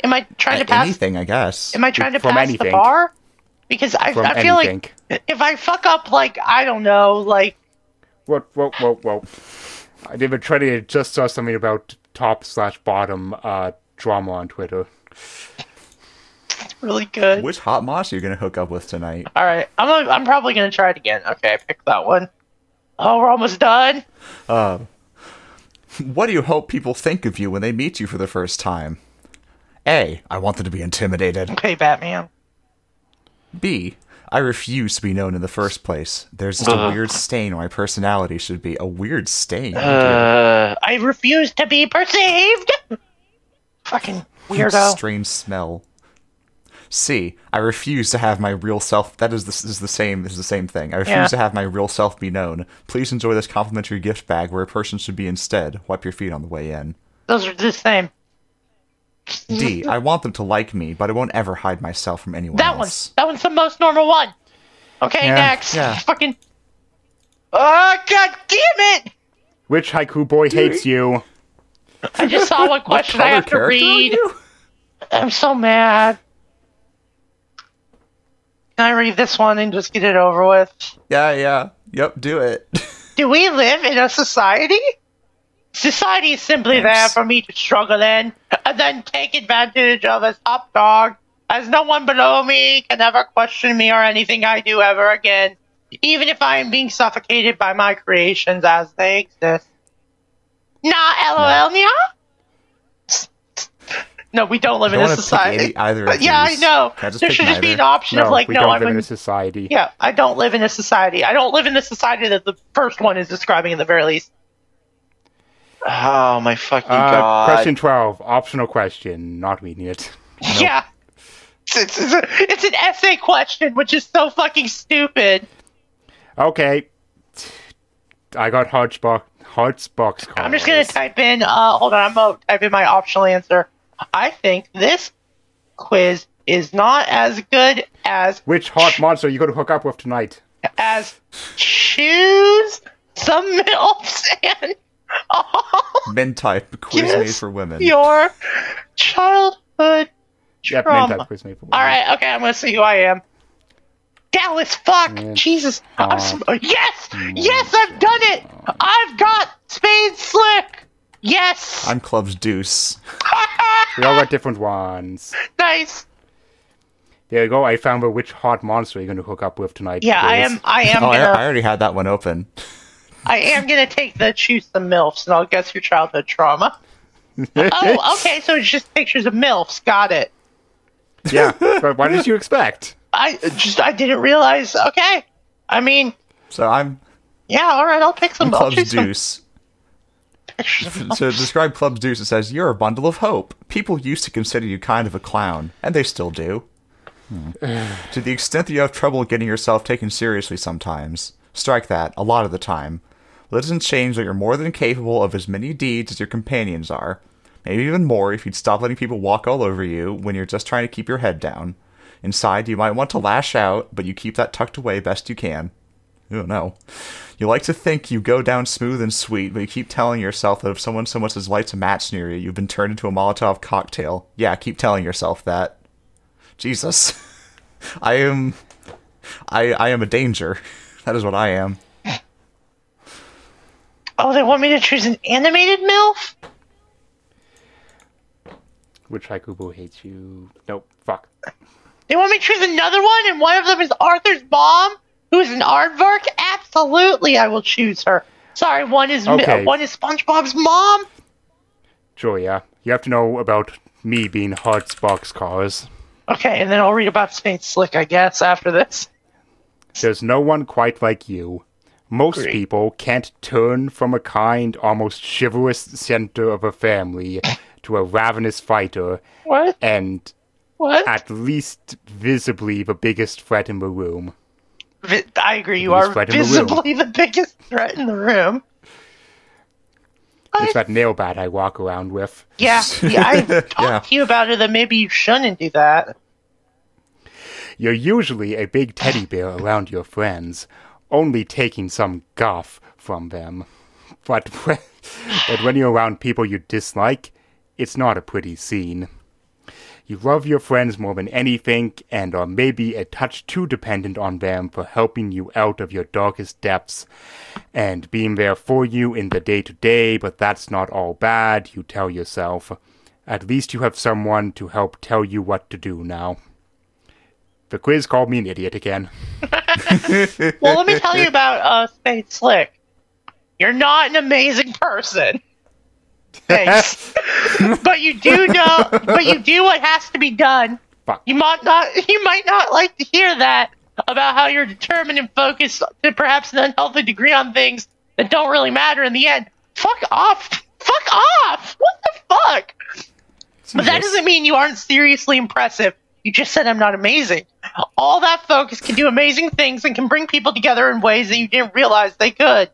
am I trying to pass? Anything, I guess. Am I trying to From pass the anything. bar? Because I, from I feel anything. like if I fuck up, like I don't know, like Whoa, Whoa, whoa, whoa! I did try to just saw something about top slash bottom uh, drama on Twitter. really good. Which hot moss are you gonna hook up with tonight? All right, I'm gonna, I'm probably gonna try it again. Okay, I picked that one. Oh, we're almost done. Uh, what do you hope people think of you when they meet you for the first time? A. I want them to be intimidated. Okay, Batman. B. I refuse to be known in the first place. There's just a weird stain where my personality should be. A weird stain. Uh, I refuse to be perceived. Fucking weirdo. Strange smell. C. I refuse to have my real self. That is the, is the same. Is the same thing. I refuse Yeah. to have my real self be known. Please enjoy this complimentary gift bag where a person should be instead. Wipe your feet on the way in. Those are the same. D. I want them to like me, but I won't ever hide myself from anyone That else. one's that one's the most normal one. Okay, Yeah, next. yeah. Fucking. Oh god damn it! Which Haikyuu boy hates you? I just saw one question I have to read. I'm so mad. Can I read this one and just get it over with? Yeah, yeah. Yep, do it. Do we live in a society? Society is simply there for me to struggle in and then take advantage of as top dog, as no one below me can ever question me or anything I do ever again, even if I am being suffocated by my creations as they exist. Nah, lol, yeah? No, we don't live I in don't a society. either of yeah, I know. I there should just be an option No, of like, we no, don't I'm live in a society. yeah, I don't live in a society. I don't live in the society that the first one is describing in the very least. Oh my fucking Uh, god! question 12, optional question, not reading it. Yeah. It's, it's, it's an essay question, which is so fucking stupid. Okay. I got Hodgebox, Hodgebox. I'm just gonna type in, uh, hold on, I'm gonna type in my optional answer. I think this quiz is not as good as Which hot monster are you to hook up with tonight? as choose some milfs and Oh. Men type quiz made for women. your childhood Yep, trauma. mental quiz made for women. right, okay, I'm gonna see who I am. Dallas, fuck, Yeah. Jesus, I'm sm- oh, yes, yes, I've done it. I've got Spade Slick. Yes, I'm Club's Deuce. We all got different ones. nice. There you go. I found out which hot monster you're going to hook up with tonight. Yeah, I am. I am Oh. I already had that one open. I am gonna take the choose the milfs, and I'll guess your childhood trauma. oh, okay, so it's just pictures of milfs. Got it. yeah, but what did you expect? I just I didn't realize. Okay, I mean, So I'm yeah, all right, I'll pick some. Club's some Deuce. to describe Club's Deuce, it says, You're a bundle of hope. People used to consider you kind of a clown, and they still do. Hmm. to the extent that you have trouble getting yourself taken seriously sometimes, strike that, a lot of the time. It doesn't change that you're more than capable of as many deeds as your companions are. Maybe even more if you'd stop letting people walk all over you when you're just trying to keep your head down. Inside, you might want to lash out, but you keep that tucked away best you can. Oh no. You like to think you go down smooth and sweet, but you keep telling yourself that if someone so much as lights a match near you, you've been turned into a Molotov cocktail. Yeah, keep telling yourself that. Jesus. I am I I am a danger. That is what I am. Oh, they want me to choose an animated milf. Which Haikyuu boy hates you? Nope. Fuck. They want me to choose another one, and one of them is Arthur's mom, who's an aardvark. Absolutely, I will choose her. Sorry, one is Okay. one is SpongeBob's mom. Julia, you have to know about me being Hearts boxcars. Okay, and then I'll read about Spade Slick, I guess, after this. There's no one quite like you. Most Great. people can't turn from a kind, almost chivalrous center of a family to a ravenous fighter What? and What? at least visibly the biggest threat in the room. Vi- I agree. You are in the visibly the biggest threat in the room. It's that nail bat I walk around with. Yeah, yeah I talked Yeah. to you about it. That maybe you shouldn't do that. You're usually a big teddy bear around your friends, only taking some guff from them. But when, but when you're around people you dislike, it's not a pretty scene. You love your friends more than anything and are maybe a touch too dependent on them for helping you out of your darkest depths and being there for you in the day to day, but that's not all bad, you tell yourself. At least you have someone to help tell you what to do now. The quiz called me an idiot again. Well, let me tell you about uh, Spade Slick. You're not an amazing person. Thanks. but you do know, but you do what has to be done. Fuck. You might not, you might not like to hear that about how you're determined and focused to perhaps an unhealthy degree on things that don't really matter in the end. Fuck off. Fuck off. What the fuck? But that doesn't mean you aren't seriously impressive. You just said I'm not amazing. All that focus can do amazing things and can bring people together in ways that you didn't realize they could.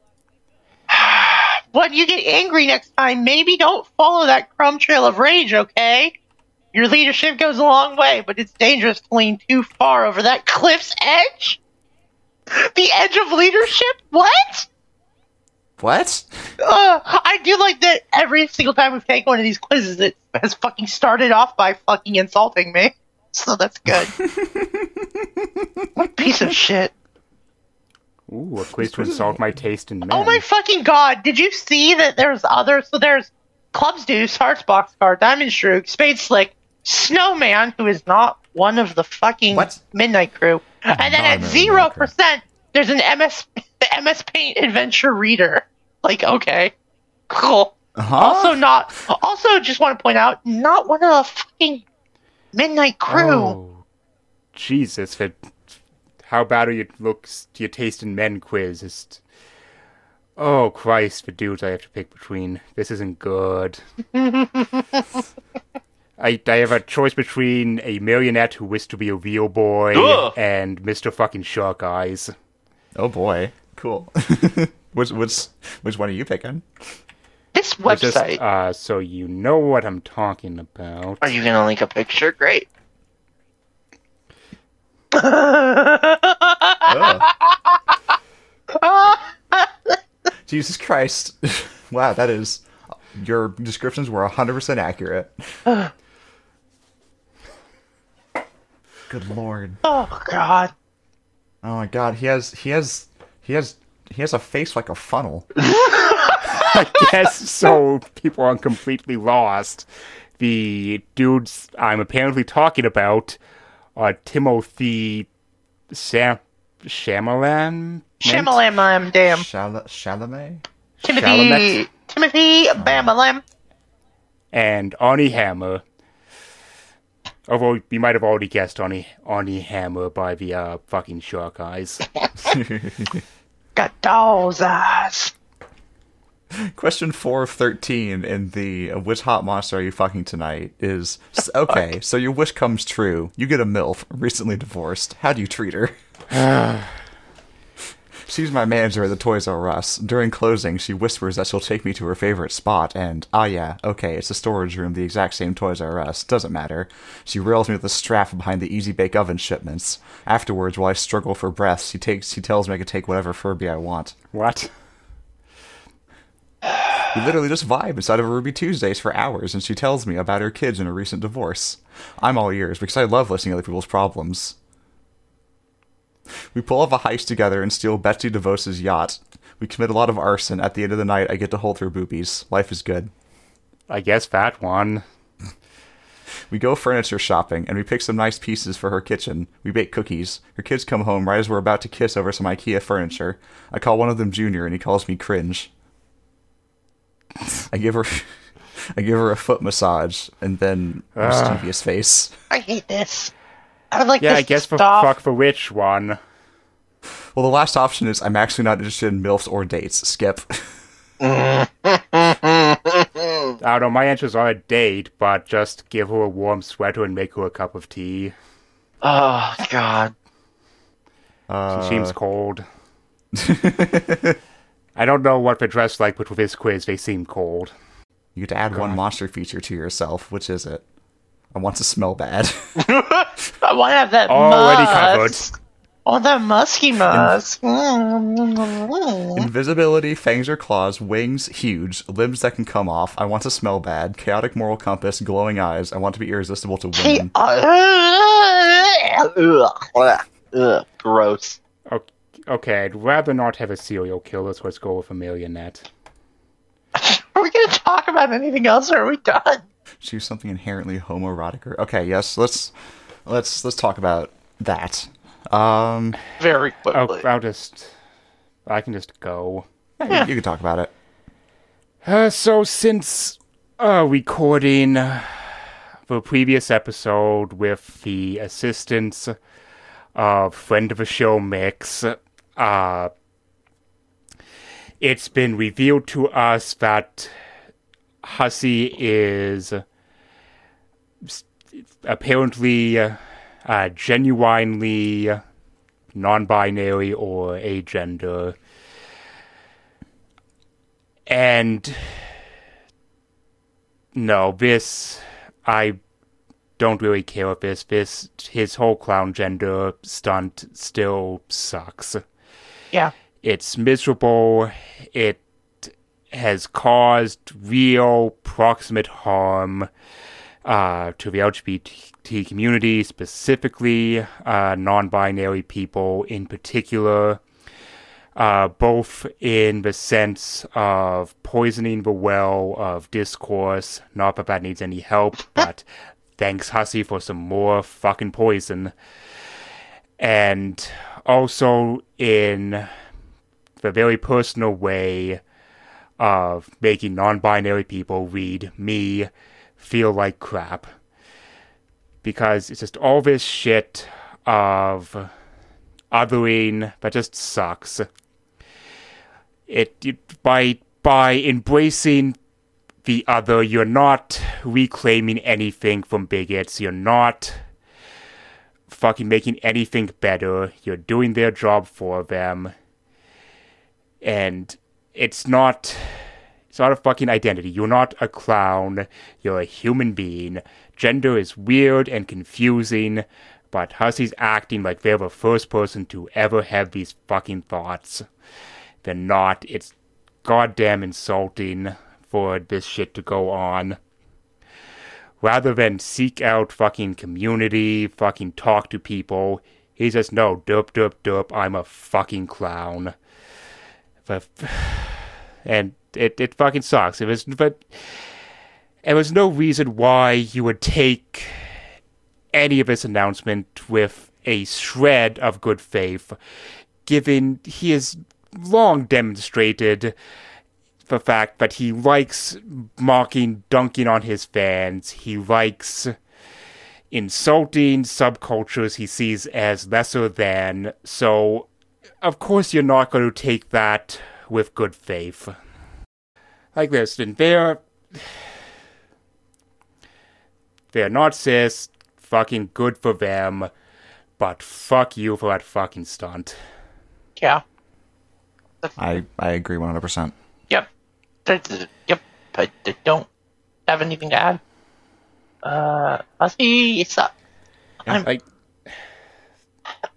when you get angry next time, maybe don't follow that crumb trail of rage, okay? Your leadership goes a long way, but it's dangerous to lean too far over that cliff's edge. The edge of leadership? What? What? Uh, I do like that every single time we've taken one of these quizzes, it has fucking started off by fucking insulting me. So that's good. what piece of shit. Ooh, a quiz to insult my taste in men. Oh my fucking god, did you see that there's other, so there's Clubs Deuce, Hearts Boxcar, Diamonds Droog, Spade Slick, Snowman, who is not one of the fucking What? Midnight Crew. And then at zero percent, there's an MS, the MS Paint Adventure Reader. Like, okay, cool. Uh-huh. Also not. Also, just want to point out, not one of the fucking Midnight Crew. Oh, Jesus, the, how bad are your looks, to your taste in men quiz? Is, oh Christ, the dudes I have to pick between. This isn't good. I, I have a choice between a marionette who wished to be a real boy Ugh. and Mr. fucking Shark Eyes. Oh boy. Cool. which which which one are you picking? This I just, website. uh, so you know what I'm talking about. Are you gonna link a picture? Great. Ugh. Jesus Christ. wow, that is. Your descriptions were 100% accurate. Good lord. Oh God. Oh my god, he has he has he has he has a face like a funnel. I guess so. People are completely lost. The dudes I'm apparently talking about are Timothy Sam Shyamalan. Shamalam damn. Chal- Chalamet? Timothy. Chalamet. Timothy Bamalam. and Armie Hammer. Although you might have already guessed Armie, Armie Hammer by the uh, fucking shark eyes. Got doll's eyes. Question 4 of 13 in the uh, Which Hot Monster Are You Fucking Tonight is okay, so your wish comes true. You get a MILF, recently divorced. How do you treat her? She's my manager at the Toys R Us. During closing, she whispers that she'll take me to her favorite spot, and ah, yeah, okay, it's a storage room, the exact same Toys R Us. Doesn't matter. She rails me with a strap behind the Easy Bake Oven shipments. Afterwards, while I struggle for breath, she takes, she tells me I can take whatever Furby I want. what? We literally just vibe inside of a Ruby Tuesdays for hours, and she tells me about her kids and her recent divorce. I'm all ears because I love listening to other people's problems. We pull off a heist together and steal Betsy DeVos's yacht. We commit a lot of arson. At the end of the night, I get to hold her boobies. Life is good. I guess that one. We go furniture shopping, and we pick some nice pieces for her kitchen. We bake cookies. Her kids come home right as we're about to kiss over some IKEA furniture. I call one of them Junior, and he calls me cringe. I give her, I give her a foot massage, and then mischievous face. I hate this. I would like Yeah, this I guess to for stop. fuck for which one? Well, the last option is I'm actually not interested in milfs or dates. Skip. I don't know, my answers are a date, but just give her a warm sweater and make her a cup of tea. Oh God. Uh, She seems cold. I don't know what they're dressed like, but with this quiz, they seem cold. You get to add one monster feature to yourself. Which is it? I want to smell bad. I want to have that Already musk. I want that musky musk. Invisibility, fangs or claws, wings huge, limbs that can come off. I want to smell bad. Chaotic moral compass, glowing eyes. I want to be irresistible to women. uh, Ugh. Ugh. Gross. O- Okay, I'd rather not have a serial killer, so let's go with a millionette. are we gonna talk about anything else, or are we done? Choose something inherently homoerotic. Or okay, yes. Let's let's let's talk about that. Um, Very quickly. I'll just. I can just go. yeah, you, you can talk about it. Uh, so since uh, recording the previous episode with the assistance of friend of the show Mix, uh, it's been revealed to us that Hussie is apparently uh, genuinely non-binary or agender. And no, this I don't really care if this this his whole clown gender stunt still sucks. Yeah. It's miserable. It has caused real proximate harm uh, to the LGBT community, specifically uh, non-binary people in particular uh, both in the sense of poisoning the well of discourse. Not that that needs any help, but thanks, Hussie, for some more fucking poison. And also in the very personal way of making non binary people read me feel like crap. Because it's just all this shit of othering that just sucks it you, by by embracing the other you're not reclaiming anything from bigots you're not fucking making anything better you're doing their job for them and it's not it's not a fucking identity you're not a clown you're a human being gender is weird and confusing But Hussie's acting like they're the first person to ever have these fucking thoughts. They're not. It's goddamn insulting for this shit to go on. Rather than seek out fucking community, fucking talk to people, he says, no, derp, derp, derp, I'm a fucking clown. But, and it, it fucking sucks. It was, but there was no reason why you would take any of his announcement with a shred of good faith, given he has long demonstrated the fact that he likes mocking, dunking on his fans. He likes insulting subcultures he sees as lesser than. So, of course, you're not going to take that with good faith. Like this, and they're. They're not cis, fucking good for them, but fuck you for that fucking stunt. Yeah. I I agree 100%. Yep. Yep. I don't have anything to add. Uh, Hussie, it's up. I'm- I,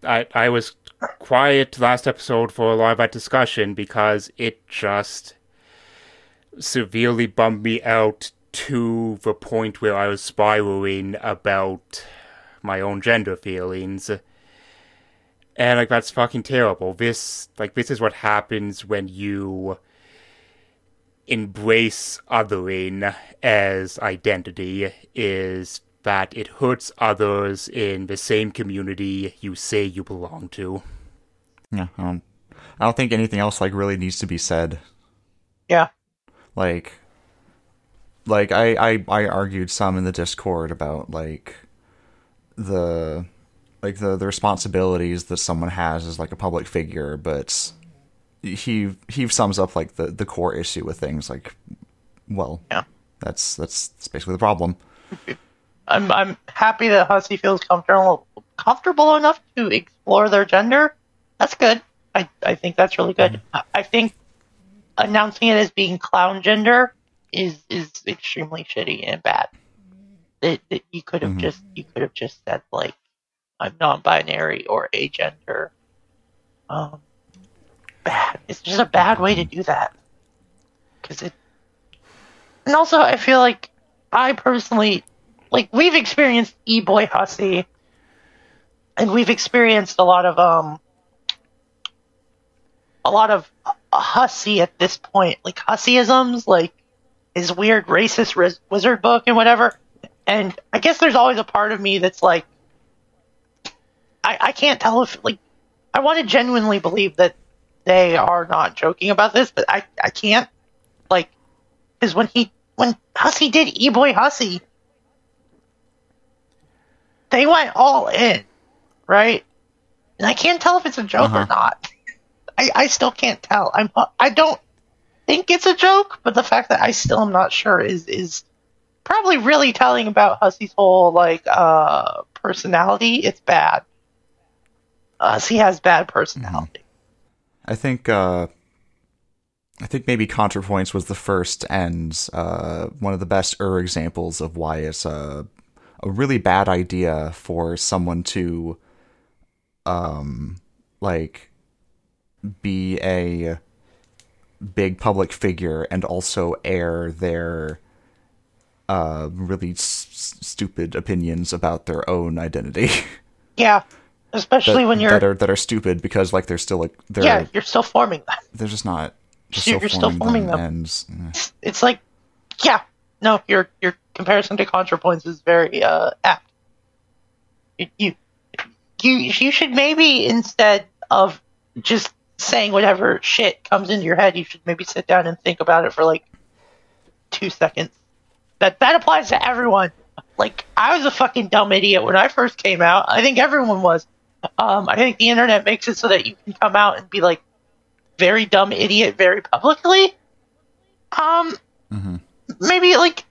I I was quiet last episode for a lot of that discussion because it just severely bummed me out to the point where I was spiraling about my own gender feelings. And like that's fucking terrible. This like this is what happens when you embrace othering as identity is that it hurts others in the same community you say you belong to. Yeah, I don't I don't think anything else like really needs to be said. Yeah. Like like I I I argued some in the Discord about like the like the the responsibilities that someone has as like a public figure, but he he sums up like the the core issue with things like well, Yeah. that's that's, that's basically the problem. I'm I'm happy that Hussie feels comfortable comfortable enough to explore their gender. That's good. I, I think that's really good. I, I think announcing it as being clown gender is is extremely shitty and bad. It, you could have Mhm. just you could have just said like I'm non-binary or agender. Um, bad. It's just a bad way to do that. Because it, and also I feel like I personally like we've experienced e-boy Hussie and we've experienced a lot of um a lot of Hussie at this point like Hussieisms like his weird racist riz- wizard book and whatever and i guess there's always a part of me that's like i i can't tell if like i want to genuinely believe that they are not joking about this but i i can't like because when he when Hussie did e-boy Hussie they went all in, right? And I can't tell if it's a joke Uh-huh. or not. I, I still can't tell. I'm I don't think it's a joke, but the fact that I still am not sure is is probably really telling about Hussie's whole like uh personality. It's bad. Hussey has bad personality. I think uh I think maybe ContraPoints was the first and uh, one of the best er examples of why it's a a really bad idea for someone to um like be a big public figure and also air their uh really s- stupid opinions about their own identity. Yeah, especially that, when you're that are that are stupid because like they're still like they're yeah you're still forming them. they're just not just You're- still you're still forming forming them, them. and. It's like yeah no your your comparison to ContraPoints is very uh apt. You you you, you should maybe instead of just saying whatever shit comes into your head, you should maybe sit down and think about it for like two seconds. That that applies to everyone. Like I was a fucking dumb idiot when I first came out. I think everyone was. Um, I think the internet makes it so that you can come out and be like very dumb idiot very publicly. Um, Mhm. maybe like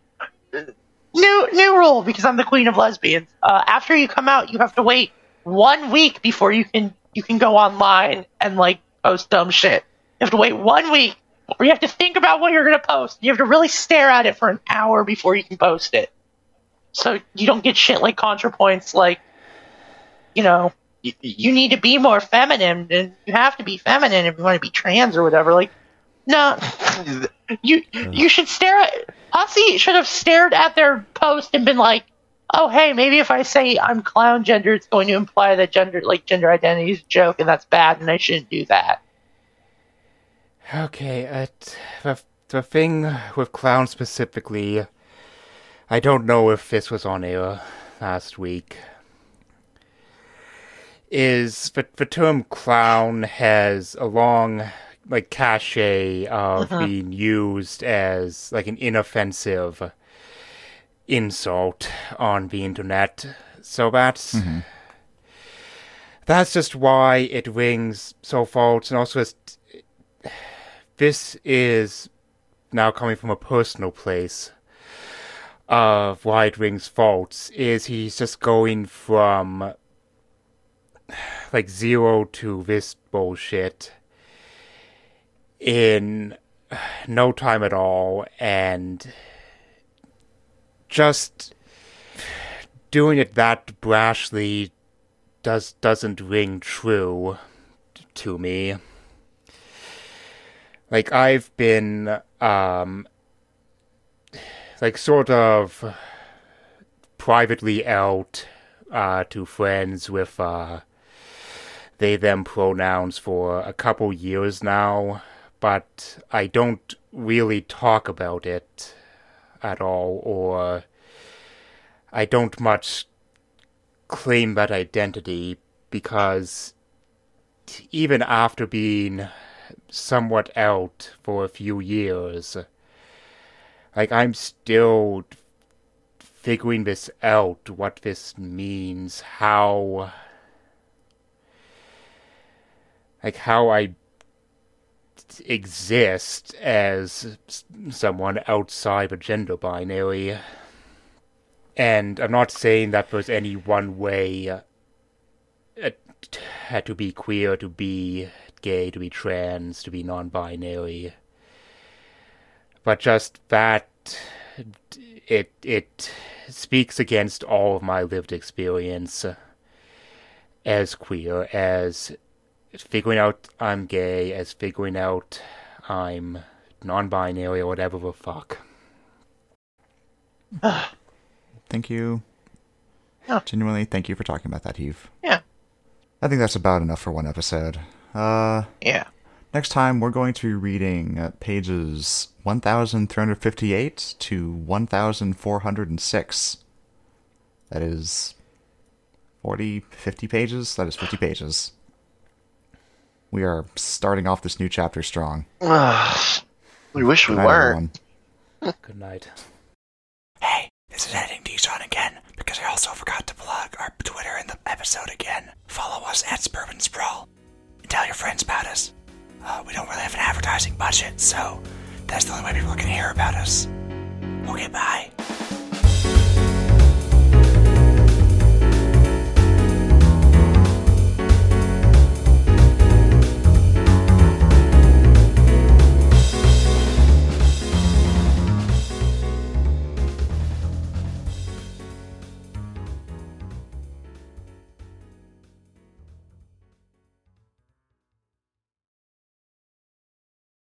new new rule because I'm the queen of lesbians. Uh, after you come out, you have to wait one week before you can you can go online and like post dumb shit. You have to wait one week, or you have to think about what you're gonna post. You have to really stare at it for an hour before you can post it. So you don't get shit like ContraPoints, like you know, you, you need to be more feminine, and you have to be feminine if you want to be trans or whatever. Like, no, you you should stare at Hussie should have stared at their post and been like, oh hey, maybe if I say I'm clown gender, it's going to imply that gender like gender identity is a joke and that's bad, and I shouldn't do that. Okay, uh, the, the thing with clown specifically, I don't know if this was on air last week, is the, the term clown has a long, like, cachet of Uh-huh. being used as, like, an inoffensive insult on the internet. So that's. That's just why it rings so false, and also just this is now coming from a personal place of why it rings false is he's just going from like zero to this bullshit in no time at all and just doing it that brashly does doesn't ring true to me. Like I've been um like sort of privately out uh to friends with uh they them pronouns for a couple years now but I don't really talk about it at all or I don't much claim that identity because even after being somewhat out for a few years. Like, I'm still figuring this out, what this means, how. Like, how I exist as someone outside the gender binary. And I'm not saying that there's any one way uh, uh, to be queer, to be gay, to be trans, to be non binary. But just that it it speaks against all of my lived experience as queer, as figuring out I'm gay, as figuring out I'm non binary or whatever the fuck. Thank you. Yeah. Genuinely, thank you for talking about that, Heave. Yeah. I think that's about enough for one episode. Uh, Yeah. next time we're going to be reading uh, pages 1358 to 1406. That is 40, 50 pages? That is 50 pages. We are starting off this new chapter strong. We wish we night, weren't. Good night. Hey, this is Editing Dijon again, because I also forgot to plug our Twitter in the episode again. Follow us at Suburban Sprawl. And tell your friends about us. Uh, we don't really have an advertising budget, so that's the only way people can hear about us. Okay, bye.